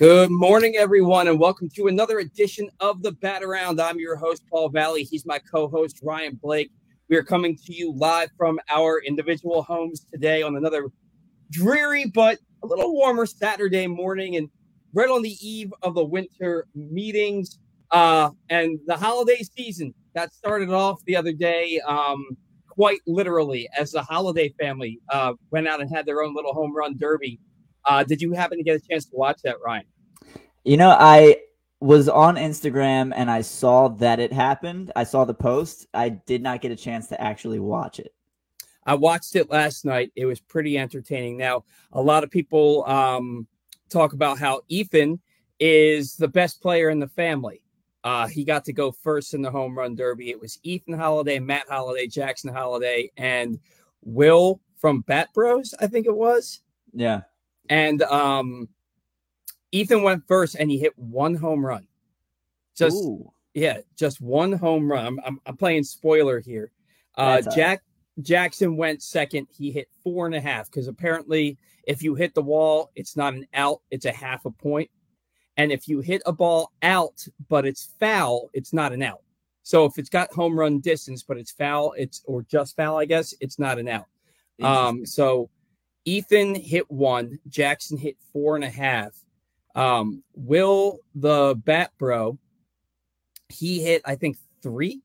Good morning, everyone, and welcome to another edition of the Bat Around. I'm your host, Paul Valley. He's my co host, Ryan Blake. We are coming to you live from our individual homes today on another dreary but a little warmer Saturday morning, and right on the eve of the winter meetings uh, and the holiday season that started off the other day. Um, quite literally, as the Holliday family uh, went out and had their own little home run derby uh, did you happen to get a chance to watch that, Ryan? You know, I was on Instagram and I saw that it happened. I saw the post. I did not get a chance to actually watch it. I watched it last night. It was pretty entertaining. Now, a lot of people um, talk about how Ethan is the best player in the family. Uh, he got to go first in the home run derby. It was Ethan Holliday, Matt Holliday, Jackson Holliday, and Will from Bat Bros, I think it was. Yeah. And um, Ethan went first and he hit one home run. Just Ooh. yeah, just one home run. I'm, I'm, I'm playing spoiler here. Uh, Jack Jackson went second. He hit four and a half because apparently, if you hit the wall, it's not an out; it's a half a point. And if you hit a ball out but it's foul, it's not an out. So if it's got home run distance but it's foul, it's or just foul, I guess it's not an out. Um, so Ethan hit one, Jackson hit four and a half. Um, Will the Bat Bro, he hit I think three,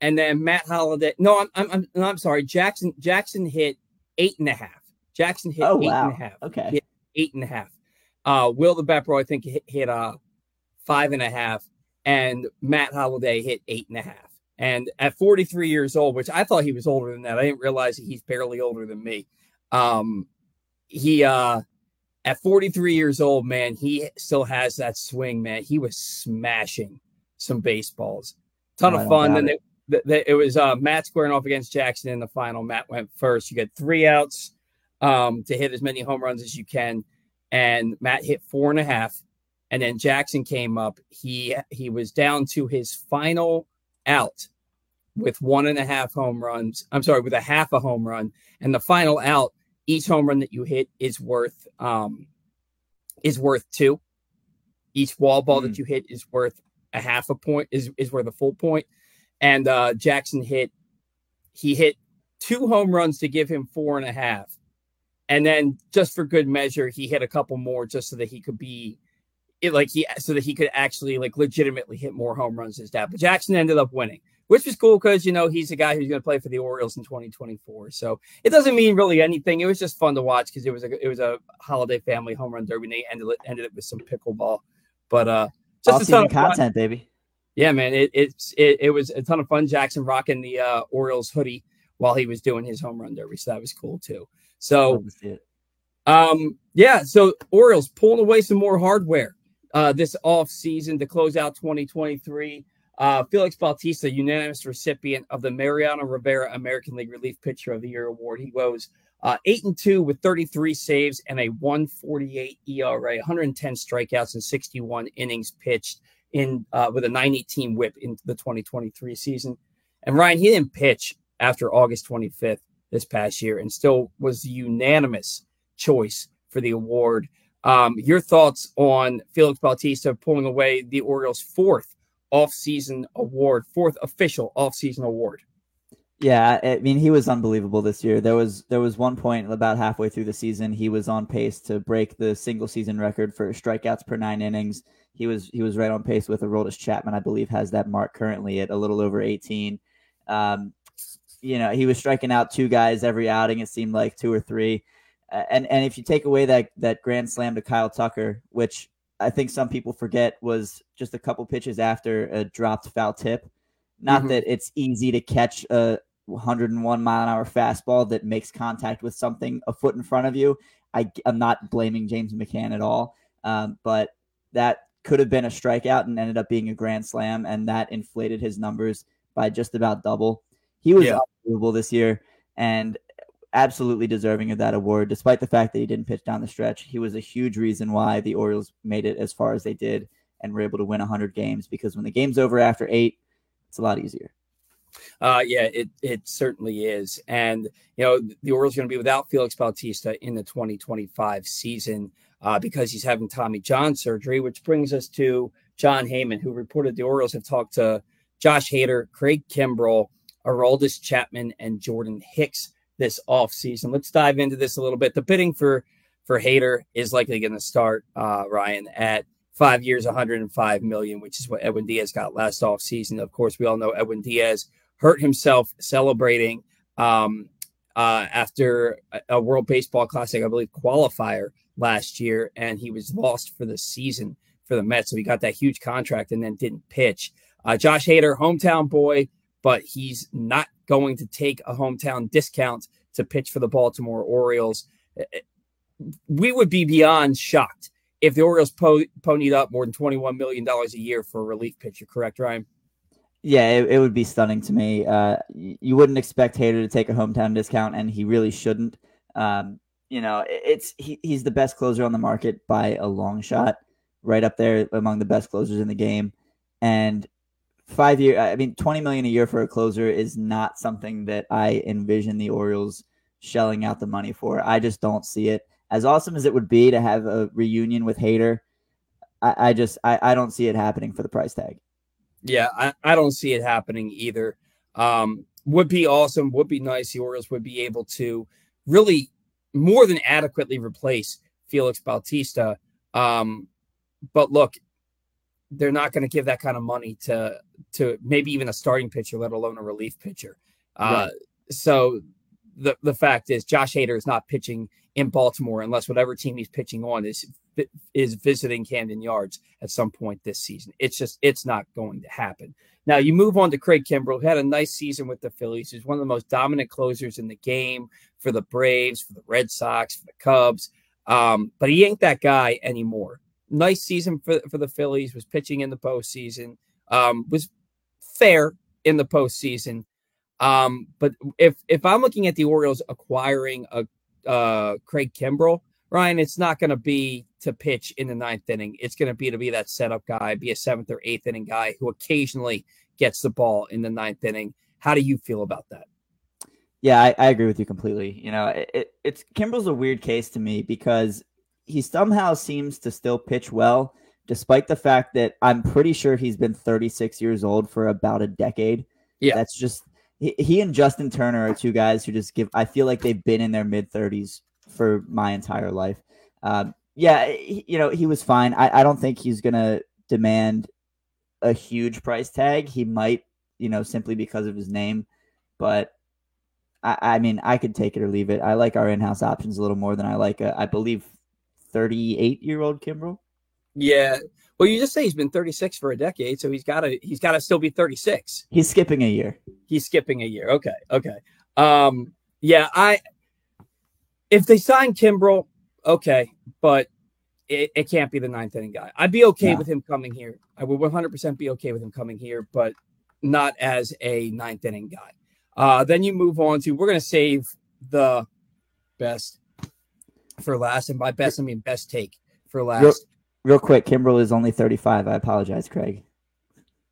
and then Matt Holliday. No, I'm I'm I'm, no, I'm sorry. Jackson Jackson hit eight and a half. Jackson hit oh, eight wow. and a half. Okay, eight and a half. Uh, Will the Bat Bro I think hit, hit uh five and a half, and Matt Holliday hit eight and a half. And at 43 years old, which I thought he was older than that, I didn't realize that he's barely older than me. Um, he uh at 43 years old, man, he still has that swing, man. He was smashing some baseballs. Ton of fun. Then it. it was uh, Matt squaring off against Jackson in the final. Matt went first. You get three outs um, to hit as many home runs as you can, and Matt hit four and a half. And then Jackson came up. He he was down to his final out with one and a half home runs. I'm sorry, with a half a home run, and the final out each home run that you hit is worth um is worth two. Each wall ball mm. that you hit is worth a half a point, is is worth a full point. And uh Jackson hit he hit two home runs to give him four and a half. And then just for good measure, he hit a couple more just so that he could be it like he so that he could actually like legitimately hit more home runs as dad. But Jackson ended up winning which was cool because you know he's a guy who's going to play for the Orioles in 2024. So it doesn't mean really anything. It was just fun to watch because it was a it was a Holliday family home run derby. And they ended it ended it with some pickleball, but uh, just a ton of content, fun. baby. Yeah, man, it it's it, it was a ton of fun. Jackson rocking the uh, Orioles hoodie while he was doing his home run derby, so that was cool too. So, um, yeah, so Orioles pulling away some more hardware uh, this off season to close out 2023. Uh, Felix Bautista, unanimous recipient of the Mariano Rivera American League Relief Pitcher of the Year award. He goes uh, eight and two with 33 saves and a 148 ERA, 110 strikeouts and 61 innings pitched in uh, with a 918 WHIP in the 2023 season. And Ryan, he didn't pitch after August 25th this past year, and still was the unanimous choice for the award. Um, your thoughts on Felix Bautista pulling away the Orioles' fourth off-season award, fourth official off-season award. Yeah, I mean he was unbelievable this year. There was there was one point about halfway through the season he was on pace to break the single season record for strikeouts per nine innings. He was he was right on pace with Aroldis Chapman, I believe, has that mark currently at a little over eighteen. Um, you know, he was striking out two guys every outing. It seemed like two or three. And and if you take away that that grand slam to Kyle Tucker, which I think some people forget was just a couple pitches after a dropped foul tip. Not mm-hmm. that it's easy to catch a 101 mile an hour fastball that makes contact with something a foot in front of you. I, am not blaming James McCann at all, um, but that could have been a strikeout and ended up being a grand slam, and that inflated his numbers by just about double. He was yeah. unbelievable this year, and absolutely deserving of that award, despite the fact that he didn't pitch down the stretch. He was a huge reason why the Orioles made it as far as they did and were able to win 100 games because when the game's over after eight, it's a lot easier. Uh, yeah, it it certainly is, and you know the Orioles are going to be without Felix Bautista in the 2025 season uh, because he's having Tommy John surgery, which brings us to Jon Heyman, who reported the Orioles have talked to Josh Hader, Craig Kimbrel, Aroldis Chapman, and Jordan Hicks this offseason. Let's dive into this a little bit. The bidding for for Hader is likely going to start, uh, Ryan, at five years, 105 million, which is what Edwin Diaz got last offseason. Of course, we all know Edwin Diaz hurt himself celebrating um, uh, after a, a World Baseball Classic, I believe, qualifier last year, and he was lost for the season for the Mets. So he got that huge contract and then didn't pitch. Uh, Josh Hader, hometown boy, but he's not going to take a hometown discount to pitch for the Baltimore Orioles. We would be beyond shocked if the Orioles po- ponied up more than $21 million a year for a relief pitcher, correct, Ryan? Yeah, it, it would be stunning to me. Uh, you wouldn't expect Hader to take a hometown discount, and he really shouldn't. Um, you know, it's he, he's the best closer on the market by a long shot, right up there among the best closers in the game. And five year, I mean, twenty million a year for a closer is not something that I envision the Orioles shelling out the money for. I just don't see it. As awesome as it would be to have a reunion with Hader, I, I just I, I don't see it happening for the price tag. Yeah, I, I don't see it happening either. Um, would be awesome. Would be nice. The Orioles would be able to really more than adequately replace Felix Bautista. Um, but look, they're not going to give that kind of money to to maybe even a starting pitcher, let alone a relief pitcher. Uh, right. So the the fact is, Josh Hader is not pitching in Baltimore unless whatever team he's pitching on is is visiting Camden Yards at some point this season. It's just it's not going to happen. Now you move on to Craig Kimbrel, who had a nice season with the Phillies. He's one of the most dominant closers in the game for the Braves, for the Red Sox, for the Cubs. Um, but he ain't that guy anymore. Nice season for, for the Phillies, was pitching in the postseason, um, was fair in the postseason. Um, but if if I'm looking at the Orioles acquiring a uh, Craig Kimbrel, Ryan, it's not going to be to pitch in the ninth inning. It's going to be to be that setup guy, be a seventh or eighth inning guy who occasionally gets the ball in the ninth inning. How do you feel about that? Yeah, I, I agree with you completely. You know, it, it, it's Kimbrel's a weird case to me because he somehow seems to still pitch well, despite the fact that I'm pretty sure he's been 36 years old for about a decade. Yeah, that's just he, he and Justin Turner are two guys who just give. I feel like they've been in their mid 30s for my entire life. Um, yeah, he, you know, he was fine. I, I don't think he's gonna demand a huge price tag. He might, you know, simply because of his name, but I, I mean, I could take it or leave it. I like our in-house options a little more than I like, a, I believe, 38-year-old Kimbrel. Yeah. Well, you just say he's been 36 for a decade, so he's got to he's got to still be 36. He's skipping a year. He's skipping a year. Okay. Okay. Um. Yeah. I. If they sign Kimbrel, okay, but it, it can't be the ninth inning guy. I'd be okay with him coming here. I would 100% be okay with him coming here, but not as a ninth inning guy. Uh, then you move on to we're going to save the best for last, and by best I mean best take for last. Real, real quick, Kimbrel is only thirty five. I apologize, Craig.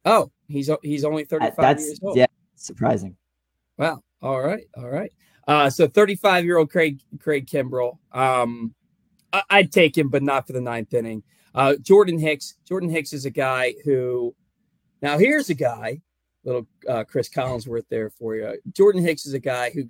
Oh, he's he's only thirty five. That's years old. yeah, surprising. Wow. All right. All right. Uh, so thirty five year old Craig Craig Kimbrel. Um, I, I'd take him, but not for the ninth inning. Uh, Jordan Hicks. Jordan Hicks is a guy who. Now here's a guy little uh, Cris Collinsworth there for you. Jordan Hicks is a guy who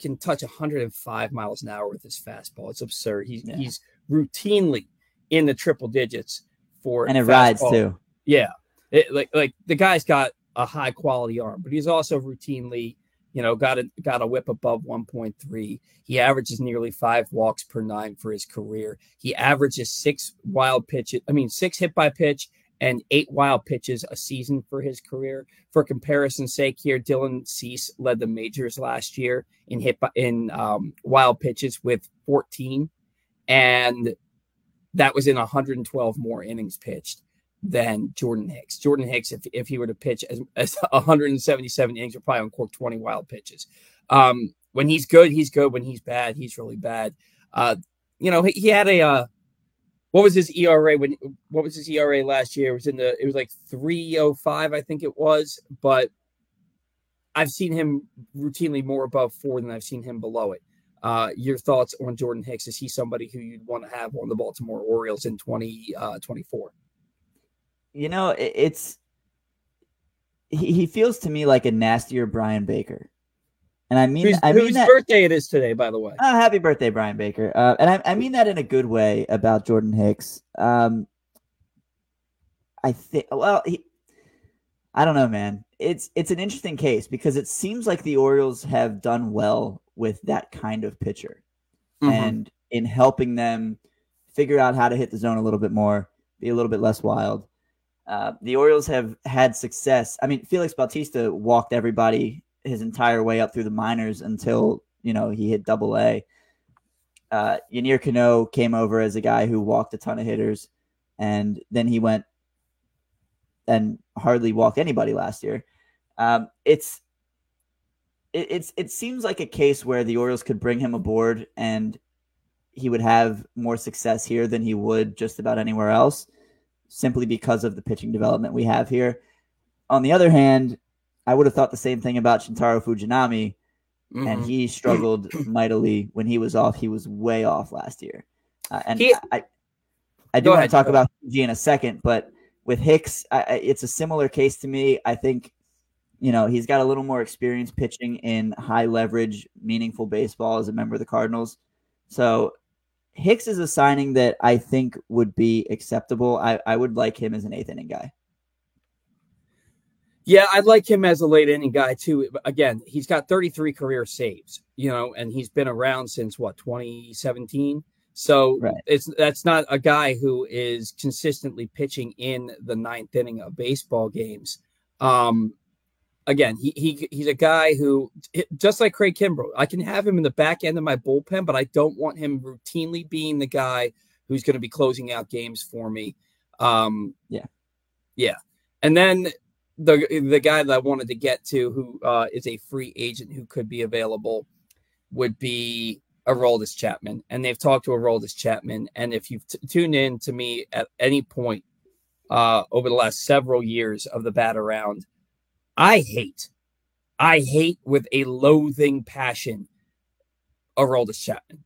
can touch 105 miles an hour with his fastball. It's absurd. He's yeah. he's routinely in the triple digits for and it fastball. rides too. Yeah, it, like like the guy's got a high quality arm, but he's also routinely you know got a got a whip above 1.3. He averages nearly five walks per nine for his career. He averages six wild pitches. I mean six hit by pitch and eight wild pitches a season for his career. For comparison's sake, here Dylan Cease led the majors last year in hit in um, wild pitches with 14, and that was in 112 more innings pitched than Jordan Hicks. Jordan Hicks, if, if he were to pitch as, as 177 innings, would probably uncork 20 wild pitches. Um, when he's good, he's good. When he's bad, he's really bad. Uh, you know, he, he had a uh, what was his ERA when what was his ERA last year? It was in the it was like 305 I think it was, but I've seen him routinely more above four than I've seen him below it. Uh, your thoughts on Jordan Hicks? Is he somebody who you'd want to have on the Baltimore Orioles in 2024? 20, uh, you know, it's he feels to me like a nastier Bryan Baker. And I mean, whose, I mean whose that, birthday it is today, by the way. Oh, happy birthday, Bryan Baker! Uh, and I, I mean that in a good way about Jordan Hicks. Um, I think, well, he, I don't know, man. It's it's an interesting case because it seems like the Orioles have done well with that kind of pitcher, mm-hmm. and in helping them figure out how to hit the zone a little bit more, be a little bit less wild. Uh, the Orioles have had success. I mean, Felix Bautista walked everybody his entire way up through the minors until you know he hit Double A. Uh, Yennier Cano came over as a guy who walked a ton of hitters, and then he went and hardly walked anybody last year. Um, it's it, it's it seems like a case where the Orioles could bring him aboard and he would have more success here than he would just about anywhere else, simply because of the pitching development we have here. On the other hand, I would have thought the same thing about Shintaro Fujinami, mm-hmm. and he struggled mightily when he was off. He was way off last year, uh, and he, I, I do want ahead, to talk about Fuji in a second, but with Hicks, I, it's a similar case to me. I think, you know, he's got a little more experience pitching in high leverage, meaningful baseball as a member of the Cardinals. So Hicks is a signing that I think would be acceptable. I, I would like him as an eighth inning guy. Yeah, I'd like him as a late inning guy too. Again, he's got 33 career saves, you know, and he's been around since what 2017. So right. it's that's not a guy who is consistently pitching in the ninth inning of baseball games. Um, again, he, he he's a guy who just like Craig Kimbrel, I can have him in the back end of my bullpen, but I don't want him routinely being the guy who's going to be closing out games for me. Um, yeah, yeah, and then the the guy that I wanted to get to, who uh, is a free agent who could be available, would be Aroldis Chapman, and they've talked to Aroldis Chapman. And if you've t- tuned in to me at any point uh, over the last several years of the bat around, I hate, I hate with a loathing passion Aroldis Chapman.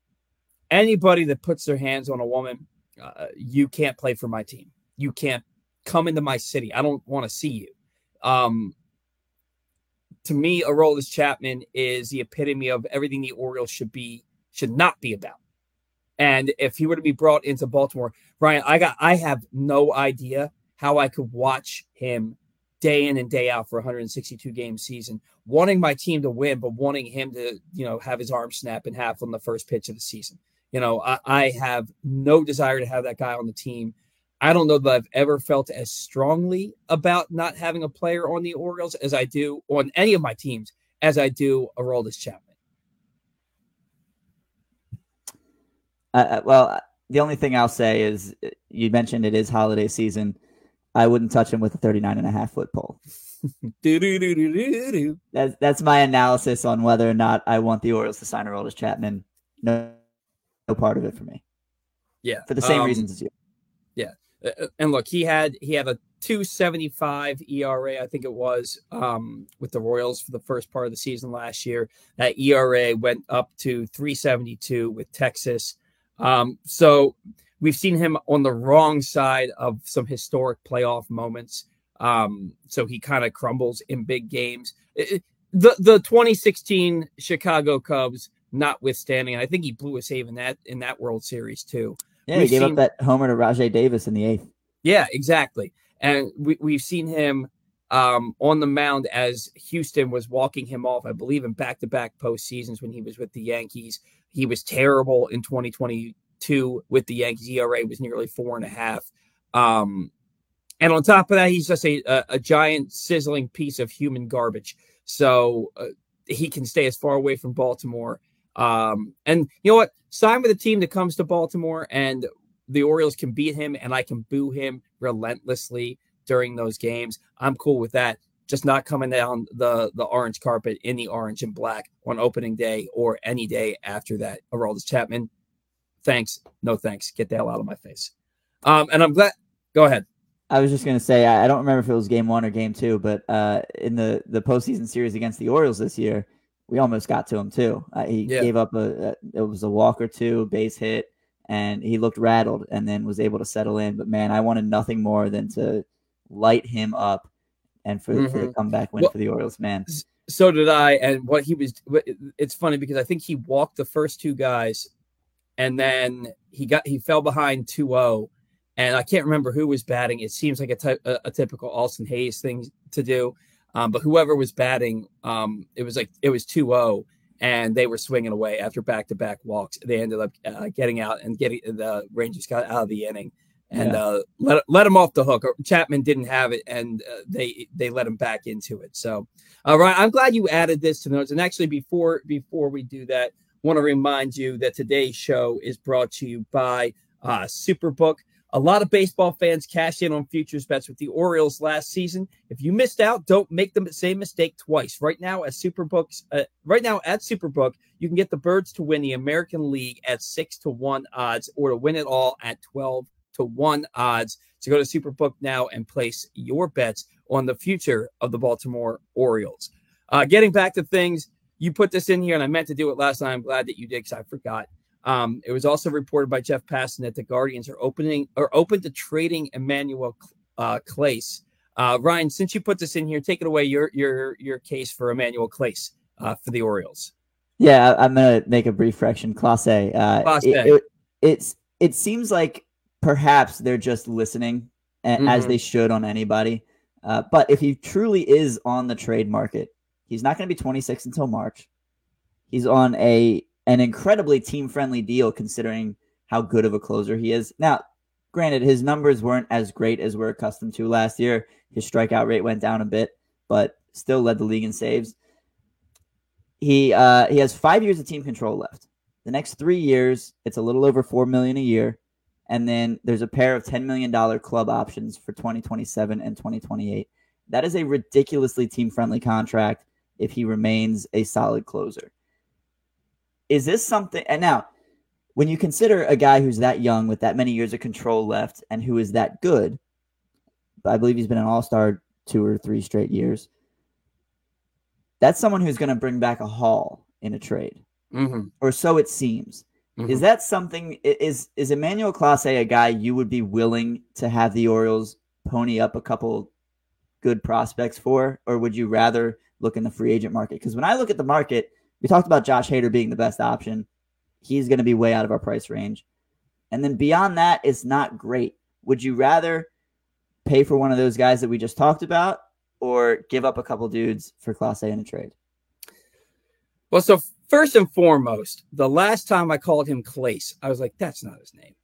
Anybody that puts their hands on a woman, uh, you can't play for my team. You can't come into my city. I don't want to see you. Um, to me, Aroldis Chapman is the epitome of everything the Orioles should be should not be about. And if he were to be brought into Baltimore, Brian, I got I have no idea how I could watch him day in and day out for 162 game season, wanting my team to win, but wanting him to, you know, have his arm snap in half on the first pitch of the season. You know, I, I have no desire to have that guy on the team. I don't know that I've ever felt as strongly about not having a player on the Orioles as I do on any of my teams as I do Aroldis Chapman. Uh, well, the only thing I'll say is uh, you mentioned it is holiday season. I wouldn't touch him with a 39 and a half foot pole. that's, that's my analysis on whether or not I want the Orioles to sign Aroldis Chapman. No, no part of it for me. Yeah. For the same um, reasons as you. Yeah. Uh, and look, he had he had a 275 ERA, I think it was, um, with the Royals for the first part of the season last year. That ERA went up to 372 with Texas. Um, so we've seen him on the wrong side of some historic playoff moments. Um, so he kind of crumbles in big games. It, the the 2016 Chicago Cubs, notwithstanding, I think he blew a save in that in that World Series too. Yeah, he gave seen, up that homer to Rajai Davis in the eighth. Yeah, exactly. And we, we've seen him um, on the mound as Houston was walking him off, I believe, in back to back postseasons when he was with the Yankees. He was terrible in 2022 with the Yankees. ERA was nearly four and a half. Um, and on top of that, he's just a, a, a giant sizzling piece of human garbage. So uh, he can stay as far away from Baltimore. Um, and you know what? Sign with a team that comes to Baltimore and the Orioles can beat him and I can boo him relentlessly during those games. I'm cool with that just not coming down the the orange carpet in the orange and black on opening day or any day after that. Aroldis Chapman, thanks, no thanks. Get the hell out of my face. Um, and I'm glad. Go ahead. I was just gonna say I, don't remember if it was game one or game two, but uh, in the the postseason series against the Orioles this year, we almost got to him too. Uh, he yeah. gave up a, a, it was a walk or two, base hit, and he looked rattled, and then was able to settle in. But man, I wanted nothing more than to light him up, and for, mm-hmm. for the comeback win well, for the Orioles, man. So did I, and what he was. It's funny because I think he walked the first two guys, and then he got he fell behind 2-0 and I can't remember who was batting. It seems like a, ty- a, a typical Austin Hays thing to do. Um, but whoever was batting, um, it was like it was 2-0 and they were swinging away after back-to-back walks. They ended up uh, getting out and getting the Rangers got out of the inning and yeah. uh, let let him off the hook. Chapman didn't have it, and uh, they they let him back into it. So, all right, I'm glad you added this to notes. And actually, before before we do that, want to remind you that today's show is brought to you by uh, Superbook. A lot of baseball fans cashed in on futures bets with the Orioles last season. If you missed out, don't make the same mistake twice. Right now at Superbooks, uh, right now at Superbook, you can get the Birds to win the American League at six to one odds, or to win it all at twelve to one odds. So go to Superbook now and place your bets on the future of the Baltimore Orioles. Uh, getting back to things, you put this in here, and I meant to do it last time. I'm glad that you did because I forgot. Um, it was also reported by Jeff Passan that the Guardians are opening are open to trading Emmanuel uh, Clase. Uh, Ryan, since you put this in here, take it away. Your your your case for Emmanuel Clase uh, for the Orioles. Yeah, I'm gonna make a brief correction. Clase. Uh, Clase. It, it, it's it seems like perhaps they're just listening mm-hmm. as they should on anybody. Uh, but if he truly is on the trade market, he's not going to be 26 until March. He's on a an incredibly team friendly deal considering how good of a closer he is. Now, granted, his numbers weren't as great as we're accustomed to last year. His strikeout rate went down a bit, but still led the league in saves. He uh, he has five years of team control left. The next three years, it's a little over four million a year, and then there's a pair of ten million dollar club options for 2027 and 2028. That is a ridiculously team friendly contract if he remains a solid closer is this something? And now, when you consider a guy who's that young with that many years of control left and who is that good, I believe he's been an all star two or three straight years. That's someone who's going to bring back a haul in a trade, mm-hmm. or so it seems. Mm-hmm. Is that something? Is is Emmanuel Clase a guy you would be willing to have the Orioles pony up a couple good prospects for, or would you rather look in the free agent market? Because when I look at the market, we talked about Josh Hader being the best option. He's going to be way out of our price range. And then beyond that, it's not great. Would you rather pay for one of those guys that we just talked about or give up a couple dudes for Class A in a trade? Well, so first and foremost, the last time I called him Clase, I was like, that's not his name.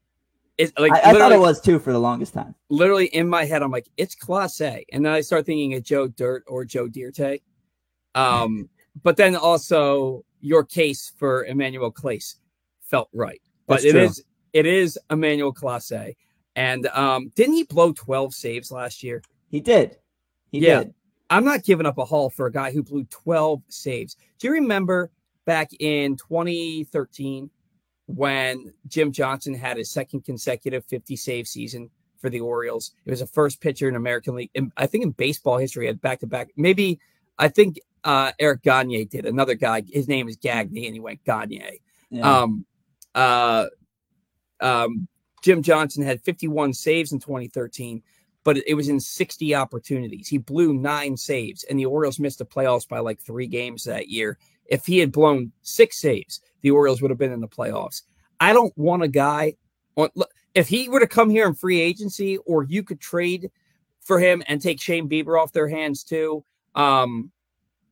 It's like I, I thought it was too for the longest time. Literally in my head, I'm like, it's Class A. And then I start thinking of Joe Dirt or Joe Dirte. Um, but then also your case for Emmanuel Clase felt right. But That's it true. is it is Emmanuel Clase. And um, didn't he blow 12 saves last year? He did. He yeah. did. I'm not giving up a haul for a guy who blew 12 saves. Do you remember back in 2013 when Jim Johnson had his second consecutive 50 save season for the Orioles? It was the first pitcher in American League. I think in baseball history had back to back. Maybe I think uh, Eric Gagne did. Another guy, his name is Gagne, and he went Gagne. Yeah. Um, uh, um, Jim Johnson had 51 saves in 2013, but it was in 60 opportunities. He blew nine saves, and the Orioles missed the playoffs by like three games that year. If he had blown six saves, the Orioles would have been in the playoffs. I don't want a guy on. If he were to come here in free agency, or you could trade for him and take Shane Bieber off their hands too. Um,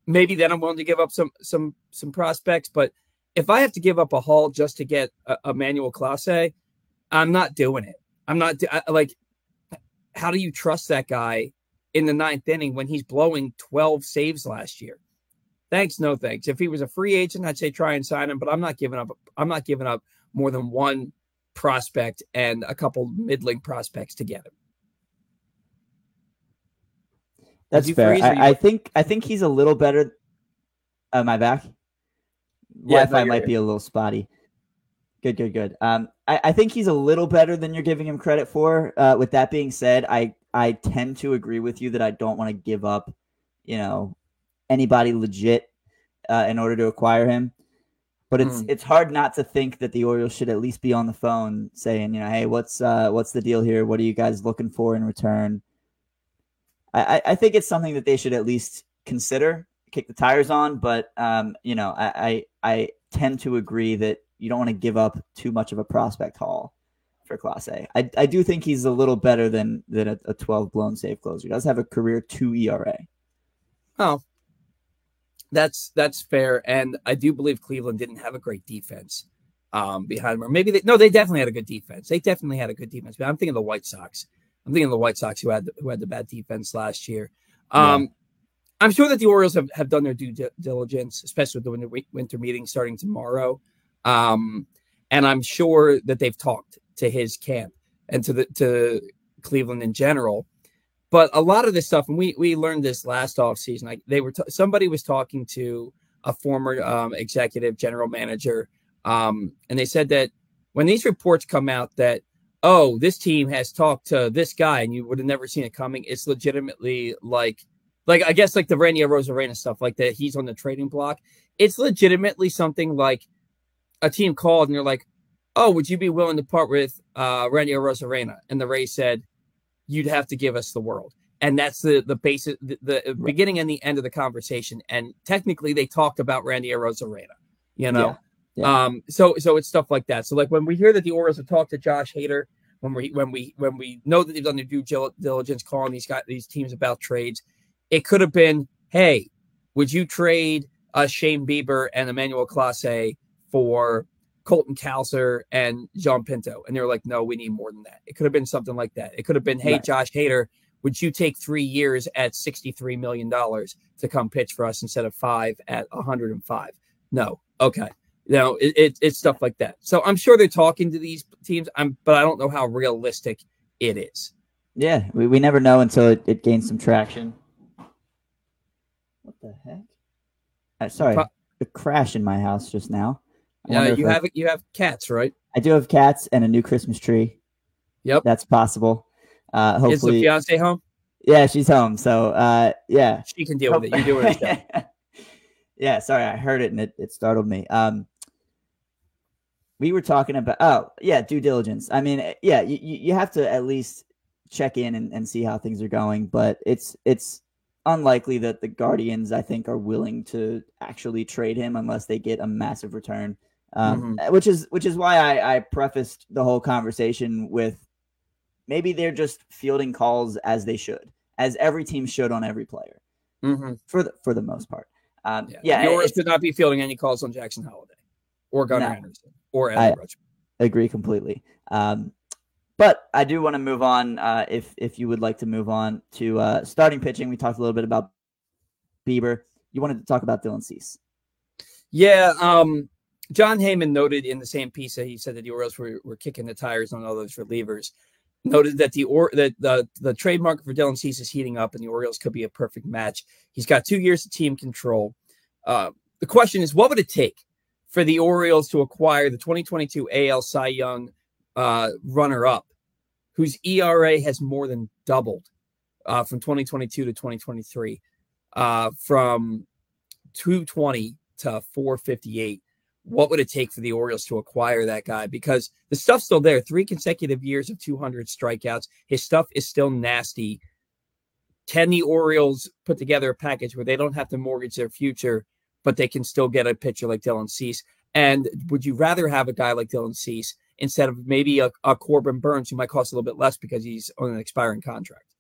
maybe then I'm willing to give up some some some prospects. But if I have to give up a haul just to get a, Emmanuel Clase, I'm not doing it. I'm not I, like. How do you trust that guy in the ninth inning when he's blowing 12 saves last year? Thanks, no thanks. If he was a free agent, I'd say try and sign him, but I'm not giving up. I'm not giving up more than one prospect and a couple middling prospects to get him. That's fair. I, I, think I think he's a little better. Am I back? Yeah, Wi-Fi might be a little spotty. Good, good, good. Um, I, I think he's a little better than you're giving him credit for. Uh, with that being said, I I tend to agree with you that I don't want to give up, you know, anybody legit uh, in order to acquire him. But it's mm. it's hard not to think that the Orioles should at least be on the phone saying, you know, hey, what's uh, what's the deal here? What are you guys looking for in return? I, I think it's something that they should at least consider, kick the tires on. But um, you know, I, I I tend to agree that you don't want to give up too much of a prospect haul for Class I, I do think he's a little better than than a, a 12 blown save closer. He does have a career two ERA. Oh, that's that's fair, and I do believe Cleveland didn't have a great defense um, behind them. Or maybe they no, they definitely had a good defense. They definitely had a good defense. But I'm thinking the White Sox. I'm thinking of the White Sox who had who had the bad defense last year. Um, yeah. I'm sure that the Orioles have, have done their due diligence, especially with the winter, winter meeting starting tomorrow. Um, and I'm sure that they've talked to his camp and to the to Cleveland in general. But a lot of this stuff, and we we learned this last off season. Like they were, t- somebody was talking to a former um, executive general manager, um, and they said that when these reports come out that oh this team has talked to this guy and you would have never seen it coming, it's legitimately like like I guess like the Randy Arozarena stuff, like that he's on the trading block. It's legitimately something like a team called and they're like, "Oh, would you be willing to part with uh, Randy Arozarena?" And the Rays said, "You'd have to give us the world." And that's the the basic the, the right. beginning and the end of the conversation. And technically, they talked about Randy Arozarena. You know, yeah. Yeah. um, so so it's stuff like that. So like when we hear that the Orioles have talked to Josh Hader, when we when we when we know that they've done their due diligence calling these guys these teams about trades, it could have been, "Hey, would you trade uh, Shane Bieber and Emmanuel Clase for Colton Cowser and John Pinto. And they were like, no, we need more than that. It could have been something like that. It could have been, hey, right. Josh Hader, would you take three years at $63 million to come pitch for us instead of five at 105? No. Okay. You know, it, it, it's stuff like that. So I'm sure they're talking to these teams, I'm, but I don't know how realistic it is. Yeah, we, we never know until it, it gains some traction. What the heck? Uh, sorry, Pro- a crash in my house just now. Yeah, you have I, you have cats, right? I do have cats and a new Christmas tree. Yep, that's possible. Uh, hopefully, is the fiance home? Yeah, she's home. So, uh, yeah, she can deal with it. You do it. yeah, sorry, I heard it and it, it startled me. Um, we were talking about oh yeah, due diligence. I mean, yeah, you you have to at least check in and, and see how things are going, but it's it's unlikely that the Guardians, I think, are willing to actually trade him unless they get a massive return um, mm-hmm. Uh, which is which is why I, I prefaced the whole conversation with maybe they're just fielding calls as they should, as every team should on every player, mm-hmm. for the for the most part. Um, yeah, yeah yours should not be fielding any calls on Jackson Holliday or Gunnar no, Henderson or Evan Rutschman. Agree completely. Um, but I do want to move on. Uh, if if you would like to move on to uh, starting pitching, we talked a little bit about Bieber. You wanted to talk about Dylan Cease. Yeah, um, Jon Heyman noted in the same piece that he said that the Orioles were, were kicking the tires on all those relievers. Noted that the or that the the trade market for Dylan Cease is heating up, and the Orioles could be a perfect match. He's got two years of team control. Uh, the question is, what would it take for the Orioles to acquire the 2022 AL Cy Young uh, runner-up, whose ERA has more than doubled uh, from 2022 to 2023, uh, from 220 to 458? what would it take for the Orioles to acquire that guy? Because the stuff's still there. Three consecutive years of 200 strikeouts. His stuff is still nasty. Can the Orioles put together a package where they don't have to mortgage their future, but they can still get a pitcher like Dylan Cease? And would you rather have a guy like Dylan Cease instead of maybe a, a Corbin Burnes who might cost a little bit less because he's on an expiring contract?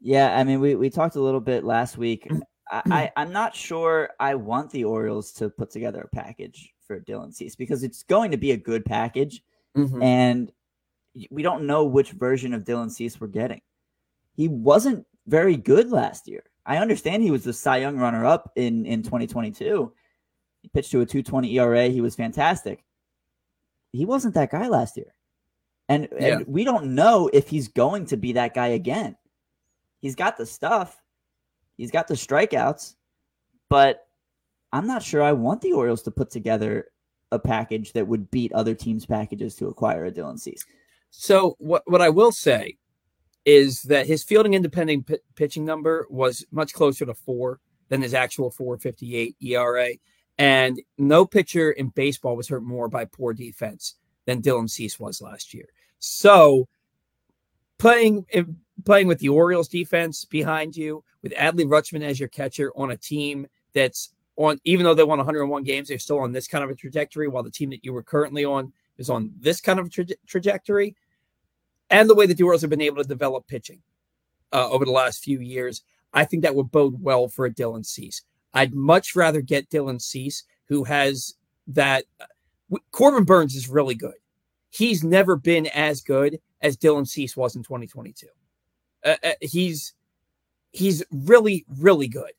Yeah, I mean, we, we talked a little bit last week I, I, am not sure I want the Orioles to put together a package for Dylan Cease because it's going to be a good package. Mm-hmm. And we don't know which version of Dylan Cease we're getting. He wasn't very good last year. I understand he was the Cy Young runner up in, in 2022. He pitched to a 220 ERA. He was fantastic. He wasn't that guy last year. And, yeah. and we don't know if he's going to be that guy again. He's got the stuff He's got the strikeouts, but I'm not sure I want the Orioles to put together a package that would beat other teams' packages to acquire a Dylan Cease. So what what I will say is that his fielding independent p- pitching number was much closer to four than his actual 458 ERA. And no pitcher in baseball was hurt more by poor defense than Dylan Cease was last year. So playing playing with the Orioles defense behind you, with Adley Rutschman as your catcher on a team that's on, even though they won 101 games, they're still on this kind of a trajectory, while the team that you were currently on is on this kind of tra- trajectory. And the way that the Orioles have been able to develop pitching uh, over the last few years, I think that would bode well for a Dylan Cease. I'd much rather get Dylan Cease, who has that. Uh, Corbin Burnes is really good. He's never been as good as Dylan Cease was in 2022. Uh, uh, he's he's really really good.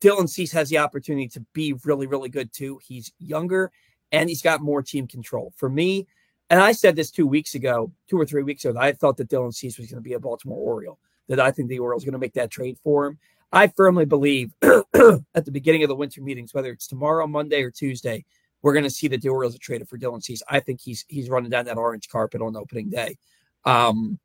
Dylan Cease has the opportunity to be really really good too. He's younger and he's got more team control. For me, and I said this two weeks ago, two or three weeks ago, I thought that Dylan Cease was going to be a Baltimore Oriole. That I think the Orioles are going to make that trade for him. I firmly believe at the beginning of the winter meetings, whether it's tomorrow, Monday, or Tuesday, we're going to see that the Orioles are traded for Dylan Cease. I think he's he's running down that orange carpet on opening day. Um,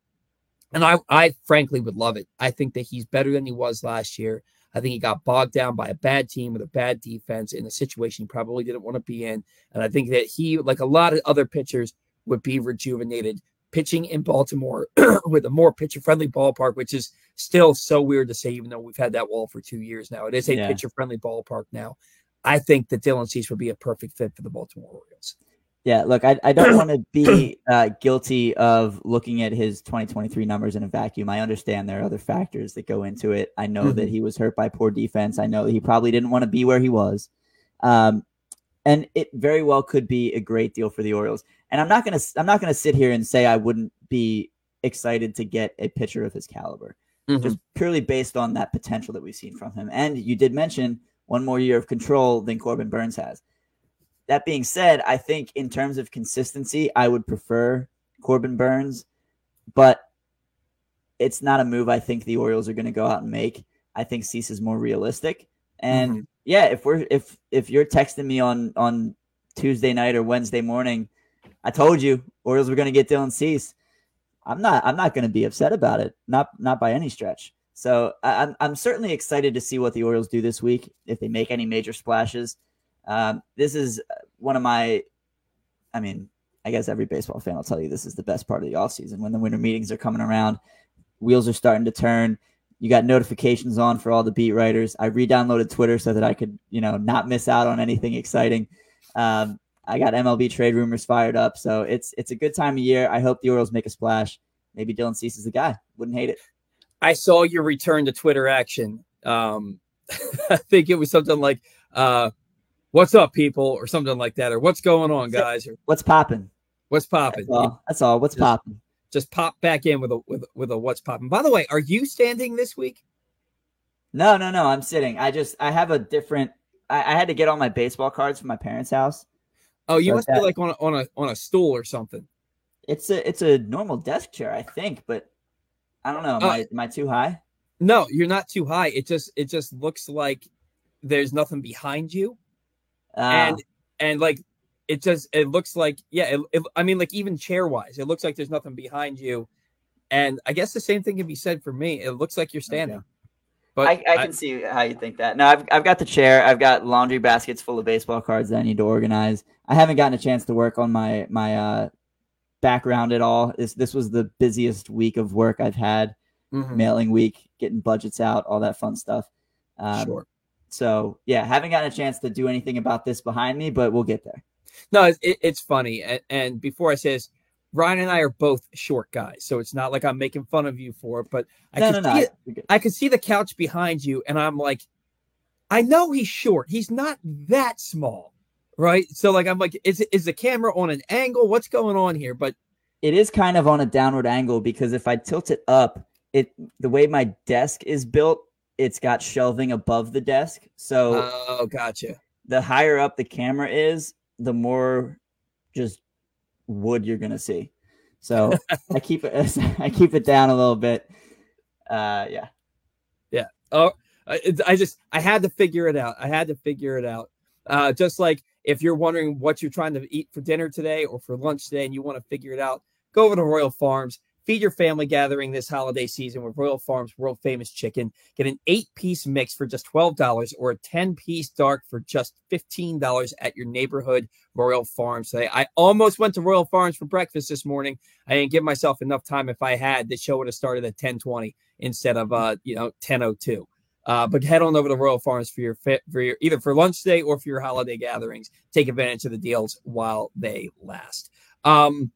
and I, I frankly would love it. I think that he's better than he was last year. I think he got bogged down by a bad team with a bad defense in a situation he probably didn't want to be in. And I think that he, like a lot of other pitchers, would be rejuvenated pitching in Baltimore with a more pitcher friendly ballpark, which is still so weird to say, even though we've had that wall for two years now. It is a yeah. pitcher friendly ballpark now. I think that Dylan Cease would be a perfect fit for the Baltimore Orioles. Yeah, look, I, I don't want to be uh, guilty of looking at his 2023 numbers in a vacuum. I understand there are other factors that go into it. I know mm-hmm. that he was hurt by poor defense. I know that he probably didn't want to be where he was. Um, and it very well could be a great deal for the Orioles. And I'm not gonna I'm not gonna sit here and say I wouldn't be excited to get a pitcher of his caliber, mm-hmm. just purely based on that potential that we've seen from him. And you did mention one more year of control than Corbin Burnes has. That being said, I think in terms of consistency, I would prefer Corbin Burnes, but it's not a move I think the Orioles are going to go out and make. I think Cease is more realistic. And mm-hmm. Yeah, if we're if if you're texting me on on Tuesday night or Wednesday morning, I told you Orioles were going to get Dylan Cease. I'm not I'm not going to be upset about it. Not not by any stretch. So I, I'm I'm certainly excited to see what the Orioles do this week if they make any major splashes. Um, this is one of my, I mean, I guess every baseball fan will tell you this is the best part of the offseason when the winter meetings are coming around, wheels are starting to turn. You got notifications on for all the beat writers. I re-downloaded Twitter so that I could, you know, not miss out on anything exciting. Um, I got MLB trade rumors fired up, so it's it's a good time of year. I hope the Orioles make a splash. Maybe Dylan Cease is the guy. Wouldn't hate it. I saw your return to Twitter action. Um, I think it was something like uh, what's up, people, or something like that, or what's going on, guys, or what's popping, what's popping. That's all. That's all. What's popping? Just pop back in with a with with a what's popping. By the way, are you standing this week? No, no, no. I'm sitting. I just I have a different. I, I had to get all my baseball cards from my parents' house. Oh, you so must that, be like on a, on a on a stool or something. It's a it's a normal desk chair, I think, but I don't know. Am, uh, I, am I too high? No, you're not too high. It just it just looks like there's nothing behind you and ah. and like it just it looks like yeah it, it, i mean like even chair wise it looks like there's nothing behind you. And i guess the same thing can be said for me. It looks like you're standing. Okay. but I, I can I, see how you think that. No I've, I've got the chair. I've got laundry baskets full of baseball cards that i need to organize. I haven't gotten a chance to work on my my uh background at all. This this was the busiest week of work i've had. Mm-hmm. mailing week getting budgets out all that fun stuff. Um, sure. so yeah, haven't gotten a chance to do anything about this behind me, but we'll get there. No, it, it's funny. And, and, before I say this, Ryan and I are both short guys, so it's not like I'm making fun of you for it. But I no, can no, see no. It, I can see the couch behind you, and I'm like, I know he's short. He's not that small, right? So like, I'm like, is is the camera on an angle? What's going on here? But it is kind of on a downward angle because if I tilt it up, it the way my desk is built, it's got shelving above the desk. So oh, gotcha. The higher up the camera is, the more just wood you're gonna see. So I keep it I keep it down a little bit. Uh, yeah, yeah. Oh, I just I had to figure it out. I had to figure it out. Uh, just like if you're wondering what you're trying to eat for dinner today or for lunch today, and you want to figure it out, go over to Royal Farms Feed your family gathering this holiday season with Royal Farms world famous chicken. Get an eight piece mix for just $12 or a 10 piece dark for just $15 at your neighborhood Royal Farms today. I almost went to Royal Farms for breakfast this morning. I didn't give myself enough time. If I had, the show would have started at 1020 instead of, uh, you know, 1002. Uh, but head on over to Royal Farms for your for your either for lunch day or for your holiday gatherings. Take advantage of the deals while they last. Um,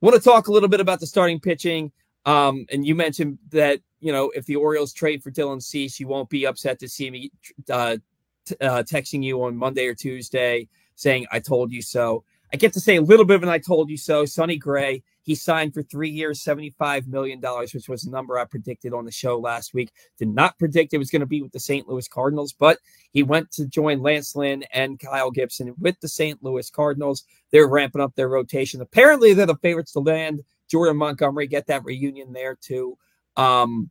want to talk a little bit about the starting pitching. Um, and you mentioned that you know if the Orioles trade for Dylan Cease, you won't be upset to see me uh, t- uh, texting you on Monday or Tuesday saying "I told you so." I get to say a little bit of an "I told you so." Sonny Gray, he signed for three years, seventy-five million dollars, which was the number I predicted on the show last week. Did not predict it was going to be with the St. Louis Cardinals, but he went to join Lance Lynn and Kyle Gibson with the St. Louis Cardinals. They're ramping up their rotation. Apparently, they're the favorites to land. Jordan Montgomery get that reunion there too. Um,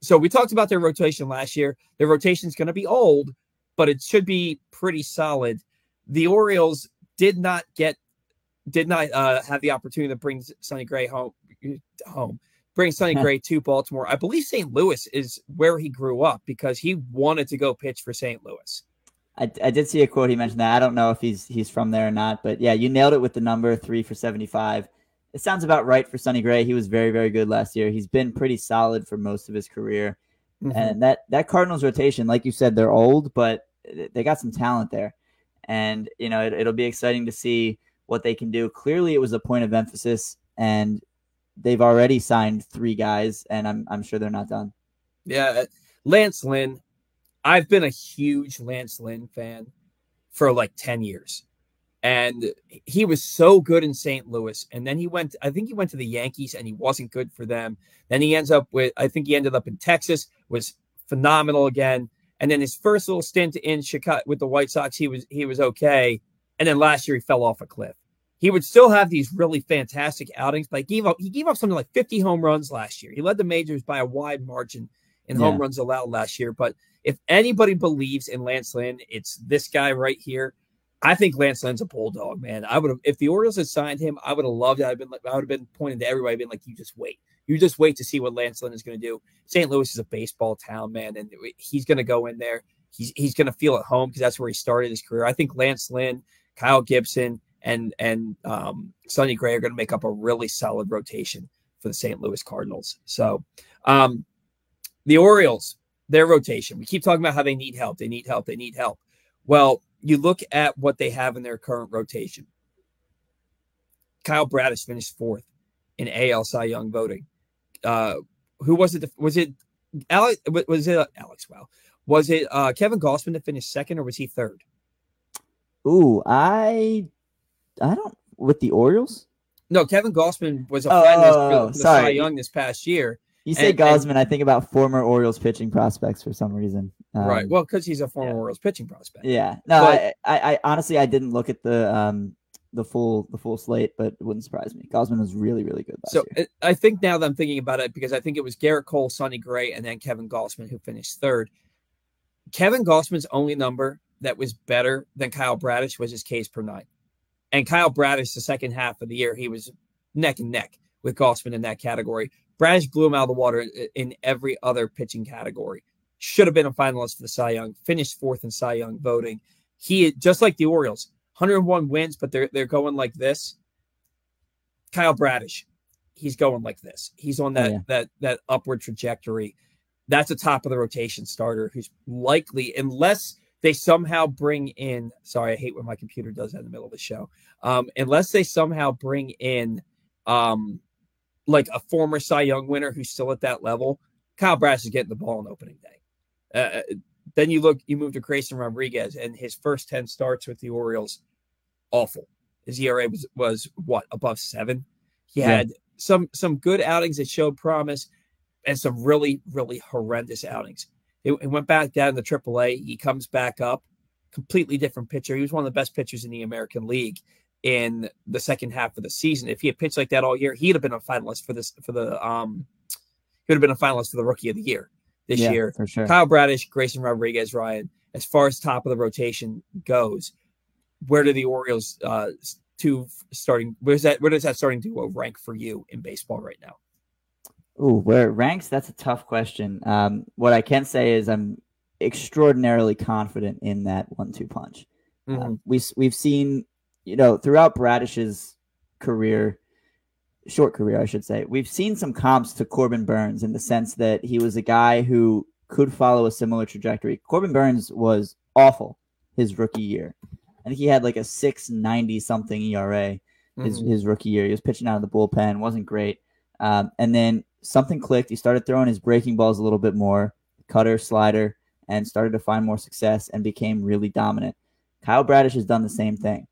so we talked about their rotation last year. Their rotation is going to be old, but it should be pretty solid. The Orioles did not get did not uh, have the opportunity to bring Sonny Gray home. Home, bring Sonny Gray to Baltimore. I believe St. Louis is where he grew up because he wanted to go pitch for St. Louis. I, I did see a quote. He mentioned that. I don't know if he's he's from there or not, but yeah, you nailed it with the number three for seventy five. It sounds about right for Sonny Gray. He was very very good last year. He's been pretty solid for most of his career, mm-hmm. and that that Cardinals rotation, like you said, they're old, but they got some talent there, and you know it, it'll be exciting to see what they can do. Clearly, it was a point of emphasis, and they've already signed three guys, and I'm I'm sure they're not done. Yeah, uh, Lance Lynn. I've been a huge Lance Lynn fan for like ten years, and he was so good in St. Louis, and then he went. I think he went to the Yankees, and he wasn't good for them. Then he ends up with. I think he ended up in Texas, was phenomenal again. And then his first little stint in Chicago with the White Sox, he was he was okay. And then last year he fell off a cliff. He would still have these really fantastic outings, but he gave up he gave up something like 50 home runs last year. He led the majors by a wide margin in yeah. home runs allowed last year. But if anybody believes in Lance Lynn, it's this guy right here. I think Lance Lynn's a bulldog, man. I would have if the Orioles had signed him, I would have loved it. I'd been I would have been pointing to everybody, been like, you just wait. You just wait to see what Lance Lynn is going to do. St. Louis is a baseball town, man, and he's going to go in there. He's he's going to feel at home because that's where he started his career. I think Lance Lynn Kyle Gibson, and and um, Sonny Gray are going to make up a really solid rotation for the St. Louis Cardinals. So um, the Orioles, their rotation. We keep talking about how they need help. They need help. They need help. Well, you look at what they have in their current rotation. Kyle Bradish finished fourth in AL Cy Young voting. Uh, who was it? Was it Alex? Was it uh, Alex? Wow. Was it uh, Kevin Gausman that finished second, or was he third? Ooh, I I don't with the Orioles. No, Kevin Gausman was a finalist oh, for the Cy Young this past year. You say and, Gausman, and, I think about former Orioles pitching prospects for some reason. Um, right. Well, because he's a former yeah. Orioles pitching prospect. Yeah. No, but, I, I, I, honestly I didn't look at the um the full the full slate, but it wouldn't surprise me. Gausman was really really good. so year. I think now that I'm thinking about it, because I think it was Gerrit Cole, Sonny Gray, and then Kevin Gausman who finished third. Kevin Gausman's only number that was better than Kyle Bradish was his K's per nine. And Kyle Bradish, the second half of the year, he was neck and neck with Gausman in that category. Bradish blew him out of the water in every other pitching category. Should have been a finalist for the Cy Young. Finished fourth in Cy Young voting. He just like the Orioles, 101 wins, but they're they're going like this. Kyle Bradish, he's going like this. He's on that oh, yeah. that that upward trajectory. That's a top of the rotation starter who's likely, unless they somehow bring in sorry i hate when my computer does that in the middle of the show um, unless they somehow bring in um, like a former cy young winner who's still at that level kyle bradish is getting the ball on opening day uh, uh, then you look you move to grayson rodriguez and his first 10 starts with the orioles awful his era was was what above seven he yeah. had some some good outings that showed promise and some really really horrendous outings it, went back down to AAA. He comes back up, completely different pitcher. He was one of the best pitchers in the American League in the second half of the season. If he had pitched like that all year, he'd have been a finalist for this for the um he would have been a finalist for the rookie of the year this yeah, year. For sure. Kyle Bradish, Grayson Rodriguez, Ryan. As far as top of the rotation goes, where do the Orioles uh two starting where's that where does that starting duo rank for you in baseball right now? Ooh, where it ranks? That's a tough question. Um, what I can say is I'm extraordinarily confident in that one-two punch. Mm-hmm. Um, we we've seen, you know, throughout Bradish's career, short career, I should say, we've seen some comps to Corbin Burnes in the sense that he was a guy who could follow a similar trajectory. Corbin Burnes was awful his rookie year. I think he had like a 690 something ERA his, mm-hmm. his rookie year. He was pitching out of the bullpen, wasn't great. Um, and then something clicked. He started throwing his breaking balls a little bit more, cutter, slider, and started to find more success and became really dominant. Kyle Bradish has done the same thing.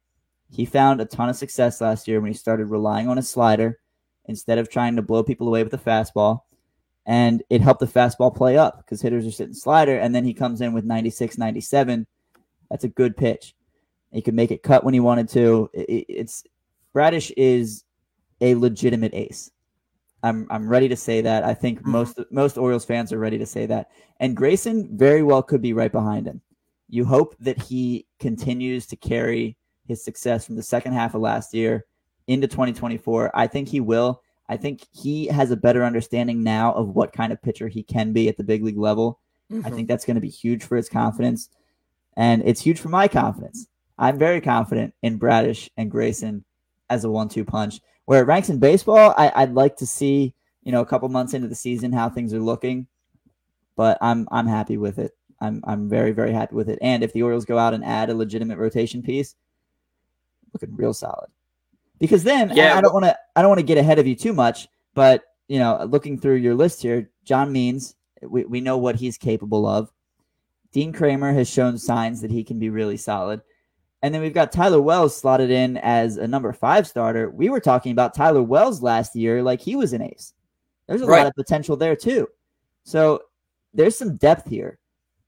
He found a ton of success last year when he started relying on his slider instead of trying to blow people away with the fastball. And it helped the fastball play up because hitters are sitting slider. And then he comes in with 96, 97. That's a good pitch. He could make it cut when he wanted to. it's Bradish is a legitimate ace. I'm I'm ready to say that. I think mm-hmm. most most Orioles fans are ready to say that. And Grayson very well could be right behind him. You hope that he continues to carry his success from the second half of last year into 2024. I think he will. I think he has a better understanding now of what kind of pitcher he can be at the big league level. Mm-hmm. I think that's going to be huge for his confidence. And it's huge for my confidence. I'm very confident in Bradish and Grayson as a one two punch. Where it ranks in baseball, I, would like to see, you know, a couple months into the season how things are looking. But I'm I'm happy with it. I'm I'm very, very happy with it. And if the Orioles go out and add a legitimate rotation piece, looking real solid. Because then yeah, I, I don't want to I don't want to get ahead of you too much, but you know, looking through your list here, John Means, we, we know what he's capable of. Dean Kremer has shown signs that he can be really solid. And then we've got Tyler Wells slotted in as a number five starter. We were talking about Tyler Wells last year like he was an ace. There's a right. lot of potential there too. So there's some depth here.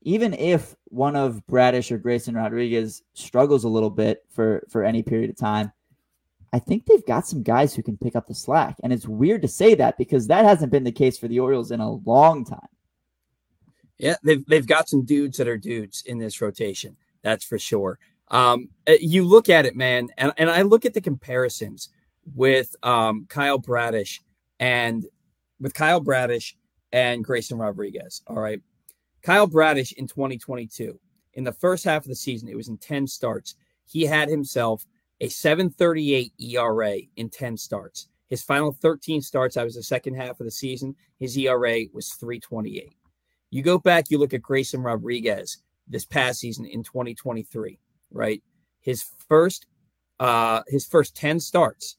Even if one of Bradish or Grayson Rodriguez struggles a little bit for for any period of time, I think they've got some guys who can pick up the slack. And it's weird to say that because that hasn't been the case for the Orioles in a long time. Yeah, they've they've got some dudes that are dudes in this rotation. That's for sure. Um, eh, you look at it, man, and, and I look at the comparisons with um, Kyle Bradish and with Kyle Bradish and Grayson Rodriguez. All right. Kyle Bradish in 2022, in the first half of the season, it was in 10 starts. He had himself a 738 ERA in 10 starts. His final 13 starts, that was the second half of the season, his ERA was 328. You go back, you look at Grayson Rodriguez this past season in 2023 right? His first uh his first 10 starts,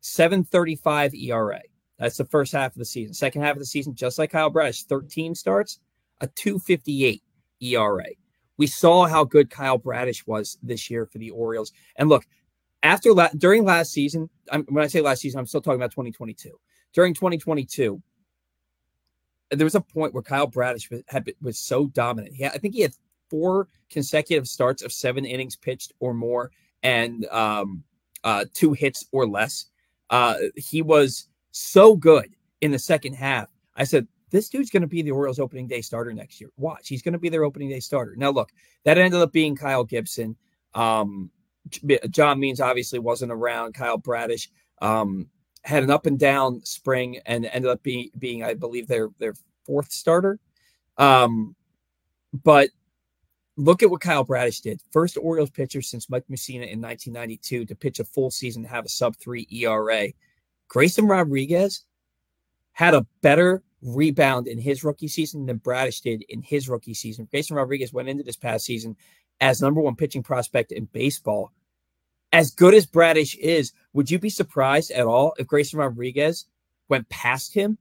735 ERA. That's the first half of the season. Second half of the season, just like Kyle Bradish, 13 starts, a 258 ERA. We saw how good Kyle Bradish was this year for the Orioles. And look, after la- during last season, I'm, when I say last season, I'm still talking about 2022. During 2022, there was a point where Kyle Bradish was, had, was so dominant. He had, I think he had four consecutive starts of seven innings pitched or more and um, uh, two hits or less. Uh, he was so good in the second half. I said, this dude's going to be the Orioles opening day starter next year. Watch, he's going to be their opening day starter. Now, look, that ended up being Kyle Gibson. Um, John Means obviously wasn't around. Kyle Bradish um, had an up and down spring and ended up being, being I believe, their their fourth starter. Um, but look at what Kyle Bradish did. First Orioles pitcher since Mike Mussina in 1992 to pitch a full season have a sub three ERA. Grayson Rodriguez had a better rebound in his rookie season than Bradish did in his rookie season. Grayson Rodriguez went into this past season as number one pitching prospect in baseball. As good as Bradish is, would you be surprised at all if Grayson Rodriguez went past him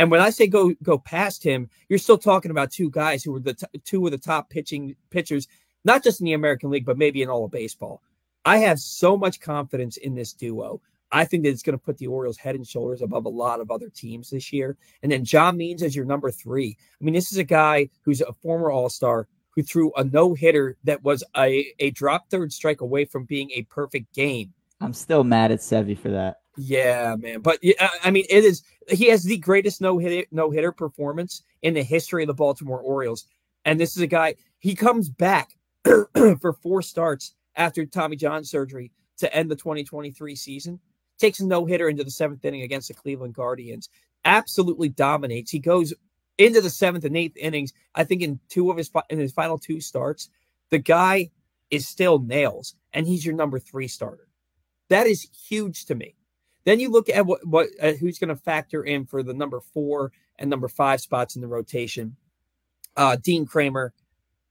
and when I say go go past him, you're still talking about two guys who were the t- two of the top pitching pitchers, not just in the American League, but maybe in all of baseball. I have so much confidence in this duo. I think that it's going to put the Orioles head and shoulders above a lot of other teams this year. And then John Means as your number three. I mean, this is a guy who's a former All Star who threw a no hitter that was a, a drop third strike away from being a perfect game. I'm still mad at Sevy for that. Yeah, man. But I mean, it is he has the greatest no hit no hitter performance in the history of the Baltimore Orioles, and this is a guy he comes back for four starts after Tommy John surgery to end the 2023 season. Takes a no hitter into the seventh inning against the Cleveland Guardians. absolutely dominates. He goes into the seventh and eighth innings. I think in two of his in his final two starts, the guy is still nails, and he's your number three starter. That is huge to me. Then you look at what what uh, who's going to factor in for the number four and number five spots in the rotation. Uh, Dean Kremer,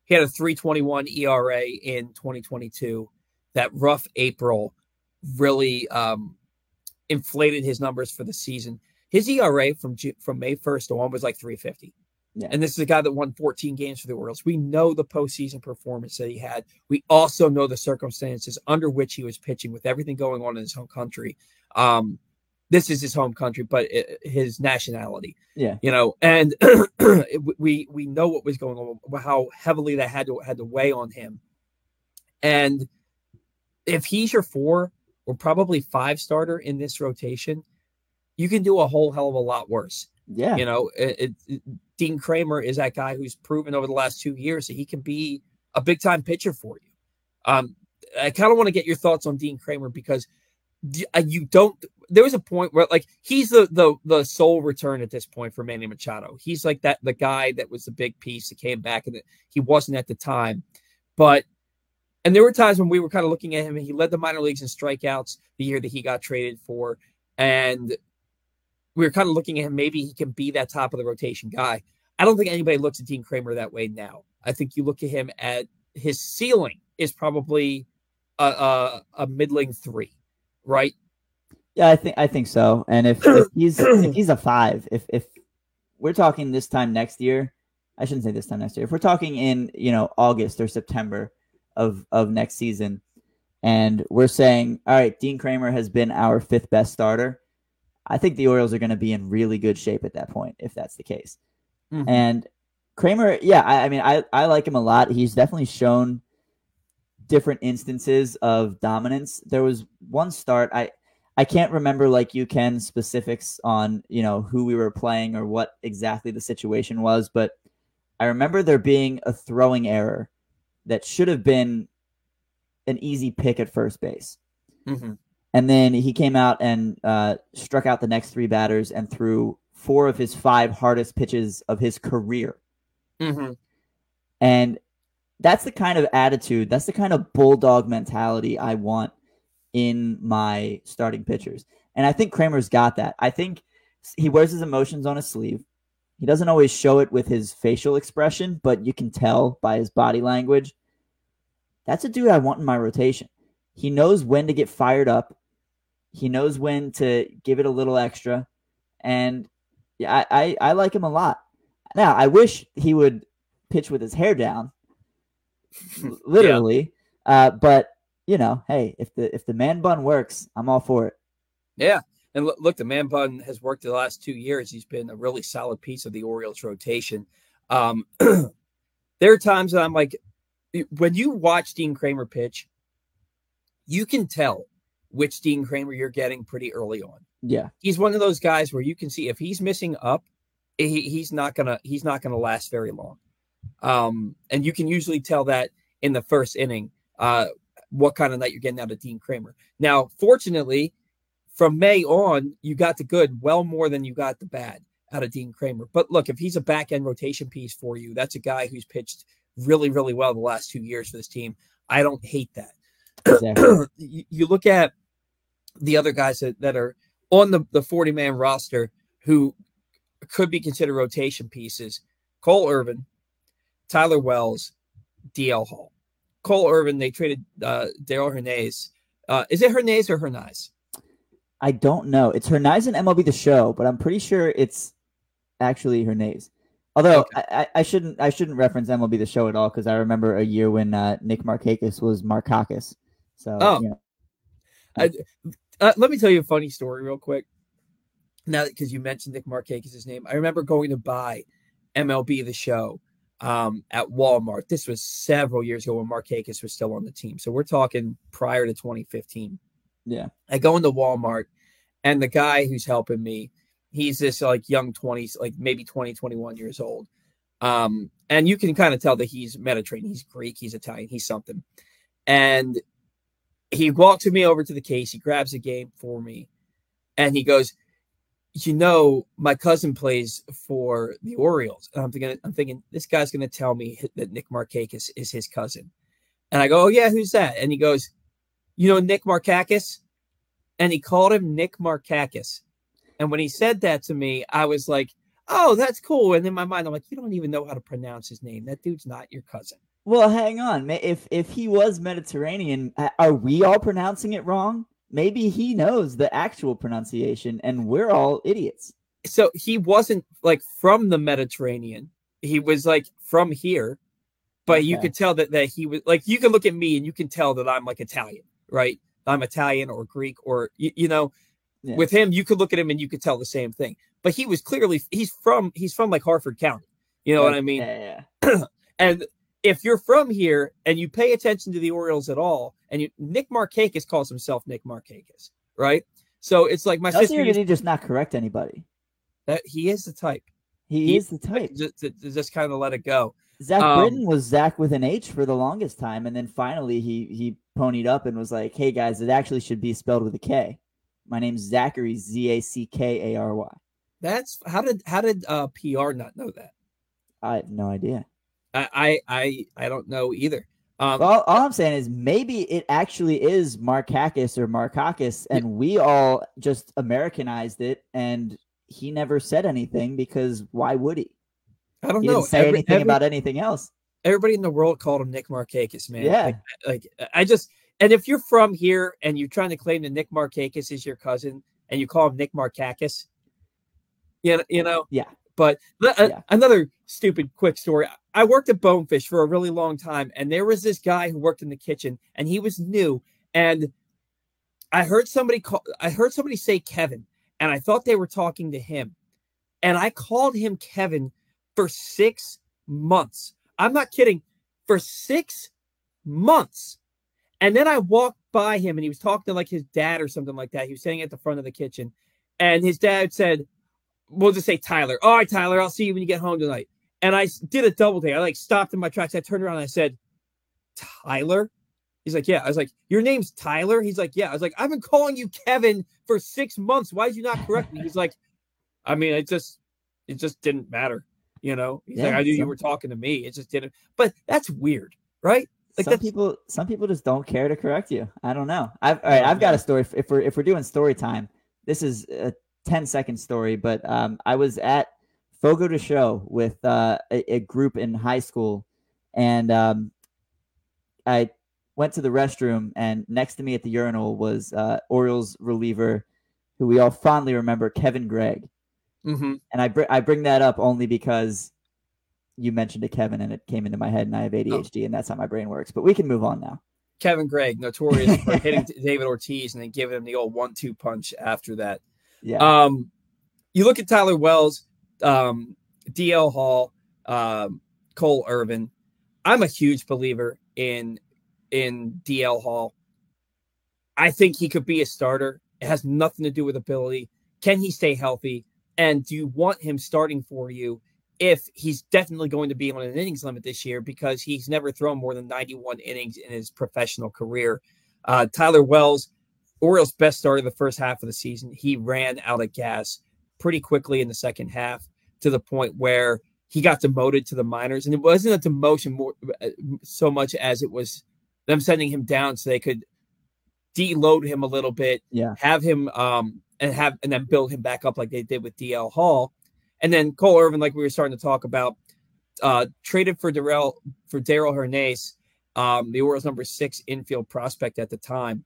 he had a 321 ERA in 2022. That rough April really um, inflated his numbers for the season. His ERA from from May 1st on was like 350. Yeah. And this is a guy that won 14 games for the Orioles. We know the postseason performance that he had. We also know the circumstances under which he was pitching with everything going on in his home country. Um, this is his home country, but it, his nationality. Yeah, you know, and we we know what was going on, how heavily that had to had to weigh on him. And if he's your four or probably five starter in this rotation, you can do a whole hell of a lot worse. Yeah, you know, it, it, Dean Kremer is that guy who's proven over the last two years that he can be a big time pitcher for you. Um, I kind of want to get your thoughts on Dean Kremer because uh, you don't there was a point where like he's the the the sole return at this point for Manny Machado. He's like that the guy that was the big piece that came back and he wasn't at the time. But and there were times when we were kind of looking at him and he led the minor leagues in strikeouts the year that he got traded for and we were kind of looking at him maybe he can be that top of the rotation guy. I don't think anybody looks at Dean Kremer that way now. I think you look at him at his ceiling is probably a, a, a middling 3 right? Yeah, I think I think so. And if, if he's if he's a five, if if we're talking this time next year, I shouldn't say this time next year. If we're talking in you know August or September of of next season, and we're saying, all right, Dean Kremer has been our fifth best starter. I think the Orioles are going to be in really good shape at that point if that's the case. Mm-hmm. And Kremer, yeah, I, I mean, I I like him a lot. He's definitely shown different instances of dominance. There was one start I I can't remember like you can specifics on, you know, who we were playing or what exactly the situation was, but I remember there being a throwing error that should have been an easy pick at first base. Mm-hmm. And then he came out and uh, struck out the next three batters and threw four of his five hardest pitches of his career. Mm-hmm. And that's the kind of attitude, that's the kind of bulldog mentality I want in my starting pitchers. And I think Kremer's got that. I think he wears his emotions on his sleeve. He doesn't always show it with his facial expression, but you can tell by his body language. That's a dude I want in my rotation. He knows when to get fired up. He knows when to give it a little extra. And yeah, I, I, I like him a lot. Now, I wish he would pitch with his hair down literally. Yeah. Uh, but you know, hey, if the if the man bun works, I'm all for it. Yeah, and look, look, the man bun has worked the last two years. He's been a really solid piece of the Orioles rotation. Um, there are times that I'm like, when you watch Dean Kremer pitch, you can tell which Dean Kremer you're getting pretty early on. Yeah, he's one of those guys where you can see if he's missing up, he, he's not gonna he's not gonna last very long. Um, and you can usually tell that in the first inning, uh, what kind of night you're getting out of Dean Kremer. Now, fortunately, from May on, you got the good well more than you got the bad out of Dean Kremer. But look, if he's a back end rotation piece for you, that's a guy who's pitched really, really well the last two years for this team. I don't hate that. Exactly. you, look at the other guys that, that are on the, the 40 man roster who could be considered rotation pieces. Cole Irvin, Tyler Wells, DL Hall. Cole Irvin, they traded uh, Darell Hernaiz. Uh, is it Hernandez or Hernaiz? I don't know. It's Hernaiz and MLB The Show, but I'm pretty sure it's actually Hernaiz. Although okay. I, I, shouldn't I shouldn't reference MLB The Show at all because I remember a year when uh, Nick Markakis was Markakis. So oh. You know. I, uh, let me tell you a funny story real quick. Now, because you mentioned Nick Markakis' name, I remember going to buy MLB The Show um, at Walmart. This was several years ago when Markakis was still on the team. So we're talking prior to 2015. Yeah. I go into Walmart and the guy who's helping me, he's this like young 20s, like maybe 20, 21 years old. Um, and you can kind of tell that he's Mediterranean, he's Greek, he's Italian, he's something. And he walks me over to the case, he grabs a game for me, and he goes, you know, my cousin plays for the Orioles. And I'm thinking, I'm thinking, this guy's going to tell me that Nick Markakis is his cousin. And I go, oh, yeah, who's that? And he goes, you know, Nick Markakis? And he called him Nick Markakis. And when he said that to me, I was like, oh, that's cool. And in my mind, I'm like, you don't even know how to pronounce his name. That dude's not your cousin. Well, hang on. If if he was Mediterranean, are we all pronouncing it wrong? maybe he knows the actual pronunciation and we're all idiots. So he wasn't like from the Mediterranean. He was like from here, but okay. you could tell that that he was like you can look at me and you can tell that I'm like Italian, right? I'm Italian or Greek or you, you know, yeah. with him you could look at him and you could tell the same thing. But he was clearly he's from he's from like Harford County. You know okay. what I mean? Yeah, yeah. and if you're from here and you pay attention to the Orioles at all, and you Nick Markakis calls himself Nick Markakis, right? So it's like my Does sister. Did he just not correct anybody? That he is the type. He, he is the type. Just, just kind of let it go. Zach um, Britton was Zach with an H for the longest time, and then finally he he ponied up and was like, "Hey guys, it actually should be spelled with a K. My name's Zachary Z A C K A R Y." That's how did how did uh, PR not know that? I have no idea. I I I don't know either. Um, well, all I'm saying is maybe it actually is Markakis or Markakis, and yeah. we all just Americanized it, and he never said anything because why would he? I don't he know. Didn't say every, anything every, about anything else. Everybody in the world called him Nick Markakis, man. Yeah. Like, like I just and if you're from here and you're trying to claim that Nick Markakis is your cousin and you call him Nick Markakis, you know, you know, yeah. But uh, yeah. another stupid quick story. I worked at Bonefish for a really long time, and there was this guy who worked in the kitchen, and he was new. And I heard somebody call. I heard somebody say Kevin, and I thought they were talking to him. And I called him Kevin for six months. I'm not kidding. For six months. And then I walked by him, and he was talking to like his dad or something like that. He was sitting at the front of the kitchen, and his dad said, we'll just say Tyler. All right, Tyler, I'll see you when you get home tonight. And I did a double take. I like stopped in my tracks. I turned around and I said, Tyler? He's like, yeah. I was like, your name's Tyler? He's like, yeah. I was like, I've been calling you Kevin for six months. Why did you not correct me? He's like, I mean, it just, it just didn't matter. You know, he's yeah, like, I knew some... you were talking to me. It just didn't. But that's weird, right? Like some people, some people just don't care to correct you. I don't know. I've all right. I've got a story. If we're if we're doing story time, this is a 10 second story, but um, I was at Fogo de Chão with uh, a, a, group in high school, and um, I went to the restroom, and next to me at the urinal was uh, Orioles reliever, who we all fondly remember, Kevin Gregg. Mm-hmm. And I, br- I bring that up only because you mentioned a Kevin, and it came into my head, and I have ADHD, oh. and that's how my brain works. But we can move on now. Kevin Gregg, notorious for hitting David Ortiz and then giving him the old one-two punch after that. Yeah. Um, you look at Tyler Wells, um, DL Hall, um, Cole Irvin. I'm a huge believer in in DL Hall. I think he could be a starter. It has nothing to do with ability. Can he stay healthy? And do you want him starting for you if he's definitely going to be on an innings limit this year because he's never thrown more than 91 innings in his professional career? Uh, Tyler Wells Orioles' best start of the first half of the season. He ran out of gas pretty quickly in the second half to the point where he got demoted to the minors. And it wasn't a demotion more, so much as it was them sending him down so they could deload him a little bit, yeah, have him um and have and then build him back up like they did with DL Hall. And then Cole Irvin, like we were starting to talk about, uh, traded for Darell for Darell Hernaiz, um, the Orioles number six infield prospect at the time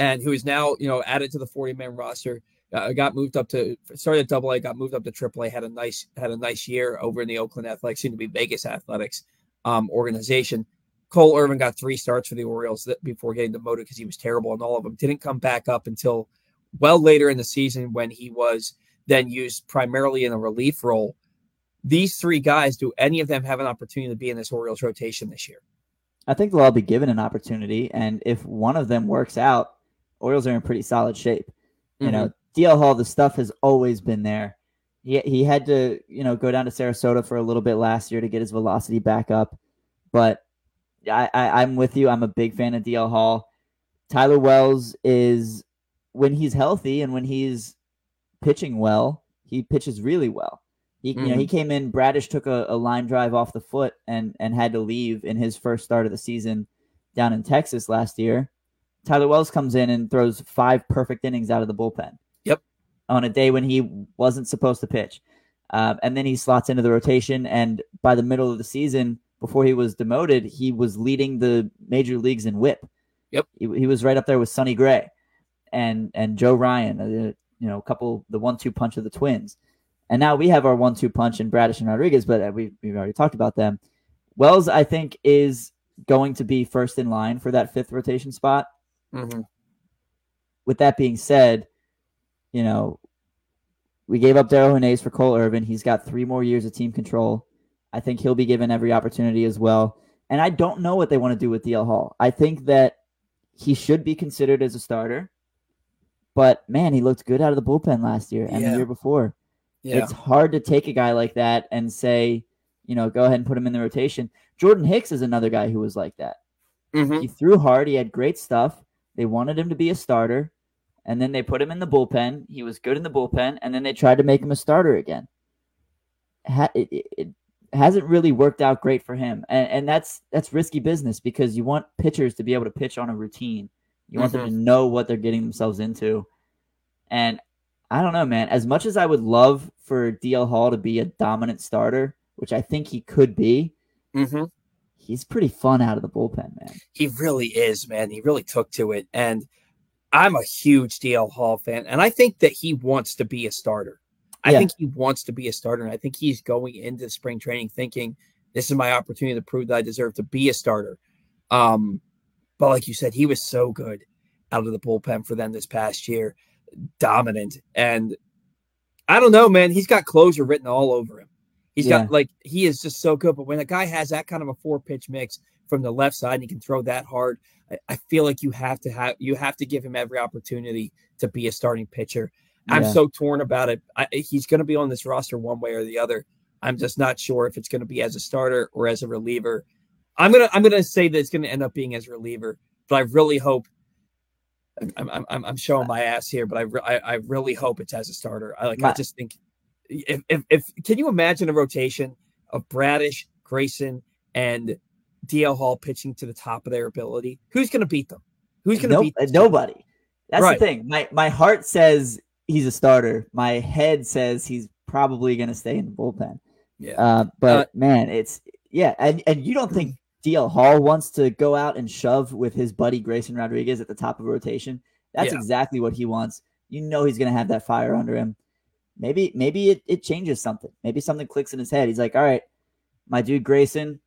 and who is now you know added to the 40 man roster. Uh, got moved up to started at Double A, got moved up to Triple A. Had a nice had a nice year over in the Oakland Athletics, soon to be Vegas Athletics um, organization. Cole Irvin got three starts for the Orioles before getting demoted because he was terrible in all of them. Didn't come back up until well later in the season when he was then used primarily in a relief role. These three guys, do any of them have an opportunity to be in this Orioles rotation this year? I think they'll all be given an opportunity, and if one of them works out, Orioles are in pretty solid shape. Mm-hmm. You know, DL Hall, the stuff has always been there. He, he had to, you know, go down to Sarasota for a little bit last year to get his velocity back up. But I, I, I'm with you. I'm a big fan of DL Hall. Tyler Wells is when he's healthy and when he's pitching well. He pitches really well. He, mm-hmm. you know, he mm-hmm. came in. Bradish took a, a, line drive off the foot and and had to leave in his first start of the season down in Texas last year. Tyler Wells comes in and throws five perfect innings out of the bullpen. Yep. On a day when he wasn't supposed to pitch, um, and then he slots into the rotation. And by the middle of the season, before he was demoted, he was leading the major leagues in WHIP. Yep. He, he was right up there with Sonny Gray, and and Joe Ryan. Uh, you know, a couple the one-two punch of the Twins. And now we have our one-two punch in Bradish and Rodriguez, but uh, we we've already talked about them. Wells, I think, is going to be first in line for that fifth rotation spot. Mm-hmm. With that being said, you know, we gave up Darell Jimenez for Cole Irvin. He's got three more years of team control. I think he'll be given every opportunity as well. And I don't know what they want to do with DL Hall. I think that he should be considered as a starter. But man, he looked good out of the bullpen last year and yeah. the year before. Yeah. It's hard to take a guy like that and say, you know, go ahead and put him in the rotation. Jordan Hicks is another guy who was like that. Mm-hmm. He threw hard. He had great stuff. They wanted him to be a starter, and then they put him in the bullpen. He was good in the bullpen, and then they tried to make him a starter again. it, it, it hasn't really worked out great for him, and, and that's that's risky business because you want pitchers to be able to pitch on a routine. You want mm-hmm. them to know what they're getting themselves into. And I don't know, man. As much as I would love for DL Hall to be a dominant starter, which I think he could be, mm-hmm. He's pretty fun out of the bullpen, man. He really is, man. He really took to it. And I'm a huge DL Hall fan. And I think that he wants to be a starter. I yeah. think he wants to be a starter. And I think he's going into spring training thinking, this is my opportunity to prove that I deserve to be a starter. Um, but like you said, he was so good out of the bullpen for them this past year, dominant. And I don't know, man. He's got closer written all over him. He's yeah. got like he is just so good. But when a guy has that kind of a four pitch mix from the left side and he can throw that hard, I, I feel like you have to have you have to give him every opportunity to be a starting pitcher. Yeah. I'm so torn about it. I, he's going to be on this roster one way or the other. I'm just not sure if it's going to be as a starter or as a reliever. I'm gonna I'm gonna say that it's gonna end up being as a reliever, but I really hope. I'm I'm, I'm showing uh, my ass here, but I, re- I, I really hope it's as a starter. I like my, I just think if, if if can you imagine a rotation of Bradish, Grayson, and DL Hall pitching to the top of their ability? Who's going to beat them? Who's going to nope, beat nobody? That's right. the thing. My my heart says he's a starter. My head says he's probably going to stay in the bullpen. Yeah. Uh, but uh, man, it's yeah, and and you don't think DL Hall wants to go out and shove with his buddy Grayson Rodriguez at the top of rotation. That's yeah. exactly what he wants. You know he's going to have that fire under him. Maybe maybe it, it changes something. Maybe something clicks in his head. He's like, all right, my dude Grayson,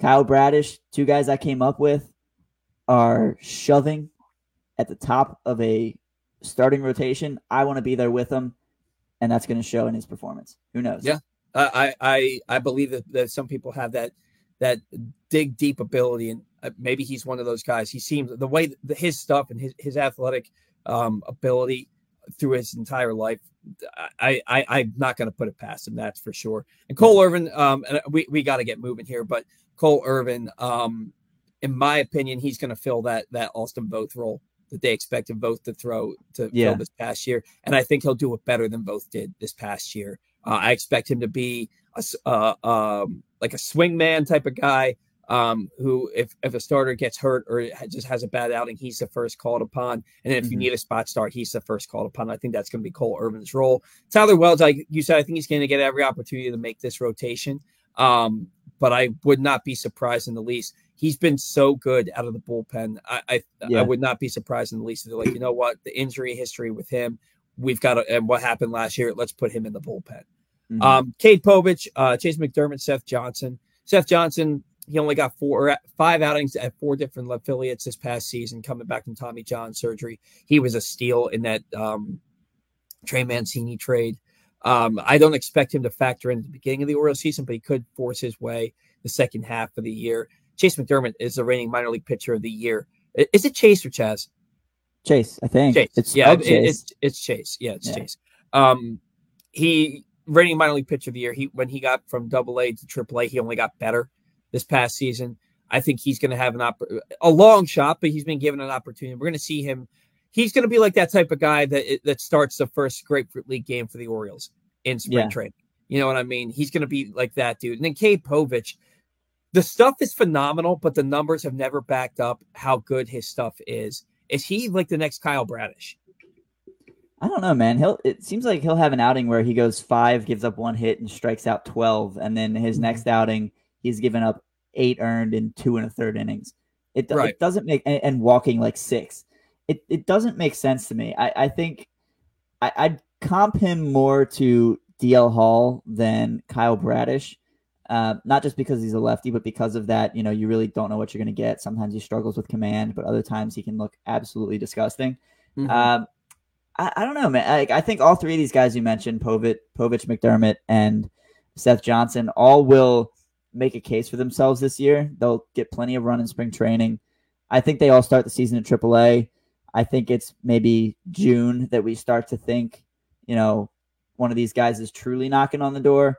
Kyle Bradish, two guys I came up with, are shoving at the top of a starting rotation. I want to be there with them, and that's going to show in his performance. Who knows? Yeah, I I I believe that, that some people have that that dig deep ability, and uh, maybe he's one of those guys. He seems the way the, his stuff and his his athletic um, ability through his entire life. I, I I'm not going to put it past him. That's for sure. And Cole Irvin, um, and we we got to get moving here, but Cole Irvin, um, in my opinion, he's going to fill that that Austin Voth role that they expected Voth to throw to yeah. fill this past year, and I think he'll do it better than Voth did this past year. Uh, I expect him to be a, uh, um, like a swingman type of guy um, who, if, if a starter gets hurt or just has a bad outing, he's the first called upon. And if mm-hmm. you need a spot start, he's the first called upon. I think that's going to be Cole Irvin's role. Tyler Wells, like you said, I think he's going to get every opportunity to make this rotation. Um, but I would not be surprised in the least. He's been so good out of the bullpen. I I, yeah. I would not be surprised in the least. They're like, you know what, the injury history with him, we've got to, and what happened last year, let's put him in the bullpen. Mm-hmm. Um, Cade Povich, uh, Chayce McDermott, Seth Johnson. Seth Johnson, he only got four, five outings at four different affiliates this past season, coming back from Tommy John surgery. He was a steal in that um, Trey Mancini trade. Um, I don't expect him to factor in the beginning of the Orioles season, but he could force his way the second half of the year. Chayce McDermott is the reigning minor league pitcher of the year. Is it Chase or Chaz? Chase, I think. Chase. It's yeah, it, Chase. It's, it's Chase. Yeah, it's yeah. Chase. Um, he reigning minor league pitcher of the year. He when he got from Double A to Triple A, he only got better this past season. I think he's going to have an op- a long shot, but he's been given an opportunity. We're going to see him. he's going to be like that type of guy that that starts the first Grapefruit League game for the Orioles in spring yeah. training. You know what I mean? He's going to be like that dude. And then Cade Povich, the stuff is phenomenal, but the numbers have never backed up how good his stuff is. Is he like the next Kyle Bradish? I don't know, man. He'll. It seems like he'll have an outing where he goes five, gives up one hit, and strikes out twelve, and then his mm-hmm. next outing he's given up eight earned in two and a third innings. It, right. it doesn't make and, and, walking like six. It it doesn't make sense to me. I I think I, I'd comp him more to DL Hall than Kyle Bradish. Uh, not just because he's a lefty, but because of that, you know, you really don't know what you're going to get. Sometimes he struggles with command, but other times he can look absolutely disgusting. Mm-hmm. Um, I, I, don't know, man. I, I, think all three of these guys you mentioned, Povich, Povich, McDermott, and Seth Johnson, all will make a case for themselves this year. They'll get plenty of run in spring training. I think they all start the season in AAA. I think it's maybe June that we start to think, you know, one of these guys is truly knocking on the door.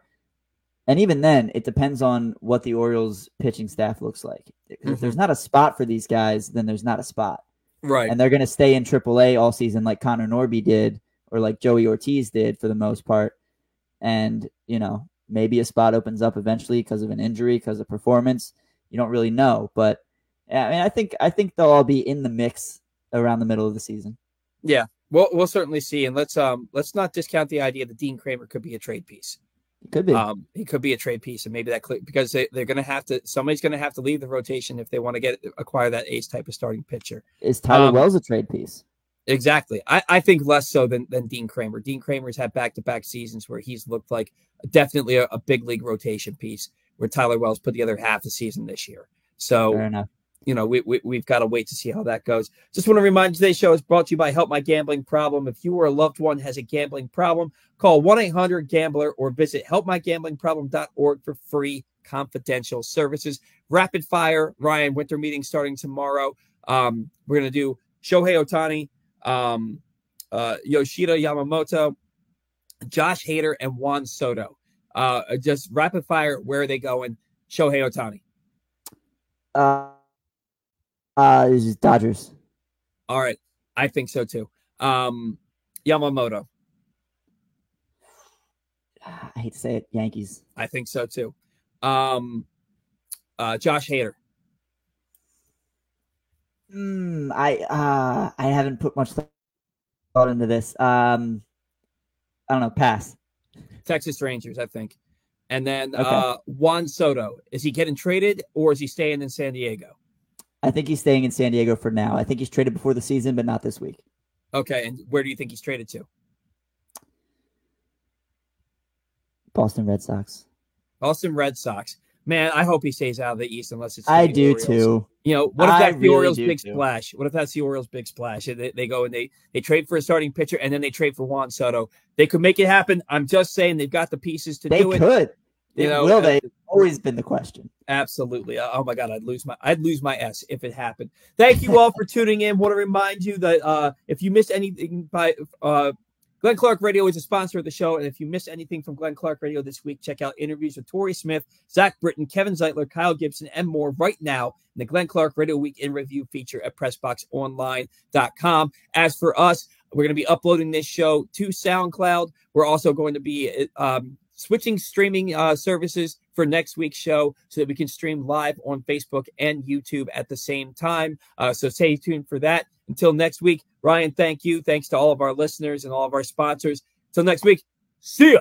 And even then, it depends on what the Orioles pitching staff looks like. Mm-hmm. If there's not a spot for these guys, then there's not a spot. Right. And they're going to stay in AAA all season like Connor Norby did or like Joey Ortiz did for the most part. And, you know, maybe a spot opens up eventually because of an injury, because of performance. You don't really know. But I mean, I think I think they'll all be in the mix around the middle of the season. Yeah. We'll, we'll certainly see. And let's um let's not discount the idea that Dean Kremer could be a trade piece. Could be. Um, he could be a trade piece, and maybe that because they, they're going to have to. Somebody's going to have to leave the rotation if they want to get acquire that ace type of starting pitcher. Is Tyler um, Wells a trade piece? Exactly. I, I think less so than, than Dean Kremer. Dean Kremer's had back to back seasons where he's looked like definitely a, a, big league rotation piece. Where Tyler Wells put the other half the season this year. So you know, we, we, we've got to wait to see how that goes. Just want to remind you today's show is brought to you by Help My Gambling Problem. If you or a loved one has a gambling problem, call 1 800 Gambler or visit helpmygamblingproblem.org for free confidential services. Rapid fire, Ryan, winter meeting starting tomorrow. Um, we're going to do Shohei Ohtani, um, uh, Yoshida Yamamoto, Josh Hader, and Juan Soto. Uh, just rapid fire, where are they going? Shohei Ohtani. Uh, uh, is Dodgers. All right, I think so too. Um, Yamamoto. I hate to say it, Yankees. I think so too. Um, uh, Josh Hader. Mm, I uh, I haven't put much thought into this. Um, I don't know. Pass. Texas Rangers, I think. And then okay. uh, Juan Soto. Is he getting traded or is he staying in San Diego? I think he's staying in San Diego for now. I think he's traded before the season, but not this week. Okay, and where do you think he's traded to? Boston Red Sox. Boston Red Sox. Man, I hope he stays out of the East unless it's. I do Orioles. too. You know, what if that's the Orioles' big too. splash? What if that's the Orioles' big splash? They, they go and they they trade for a starting pitcher and then they trade for Juan Soto. They could make it happen. I'm just saying they've got the pieces to they do it. They could. You know, will they? Always been the question. Absolutely. Oh my God, I'd lose my I'd lose my S if it happened. Thank you all for tuning in. Want to remind you that uh, if you missed anything by uh, Glenn Clark Radio is a sponsor of the show, and if you missed anything from Glenn Clark Radio this week, check out interviews with Torrey Smith, Zach Britton, Kevin Zeitler, Kyle Gibson, and more right now in the Glenn Clark Radio Week in Review feature at PressBoxOnline.com. As for us, we're going to be uploading this show to SoundCloud. We're also going to be um, switching streaming uh, services for next week's show so that we can stream live on Facebook and YouTube at the same time. Uh, so stay tuned for that. Until next week, Ryan, thank you. Thanks to all of our listeners and all of our sponsors. Till next week, see ya.